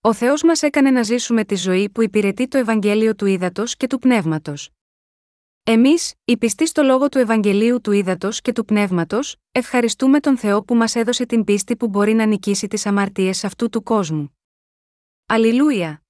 Ο Θεός μας έκανε να ζήσουμε τη ζωή που υπηρετεί το Ευαγγέλιο του Ήδατος και του Πνεύματος. Εμείς, οι πιστοί στο λόγο του Ευαγγελίου του Ήδατος και του Πνεύματος, ευχαριστούμε τον Θεό που μας έδωσε την πίστη που μπορεί να νικήσει τις αμαρτίες αυτού του κόσμου. Αλληλούια!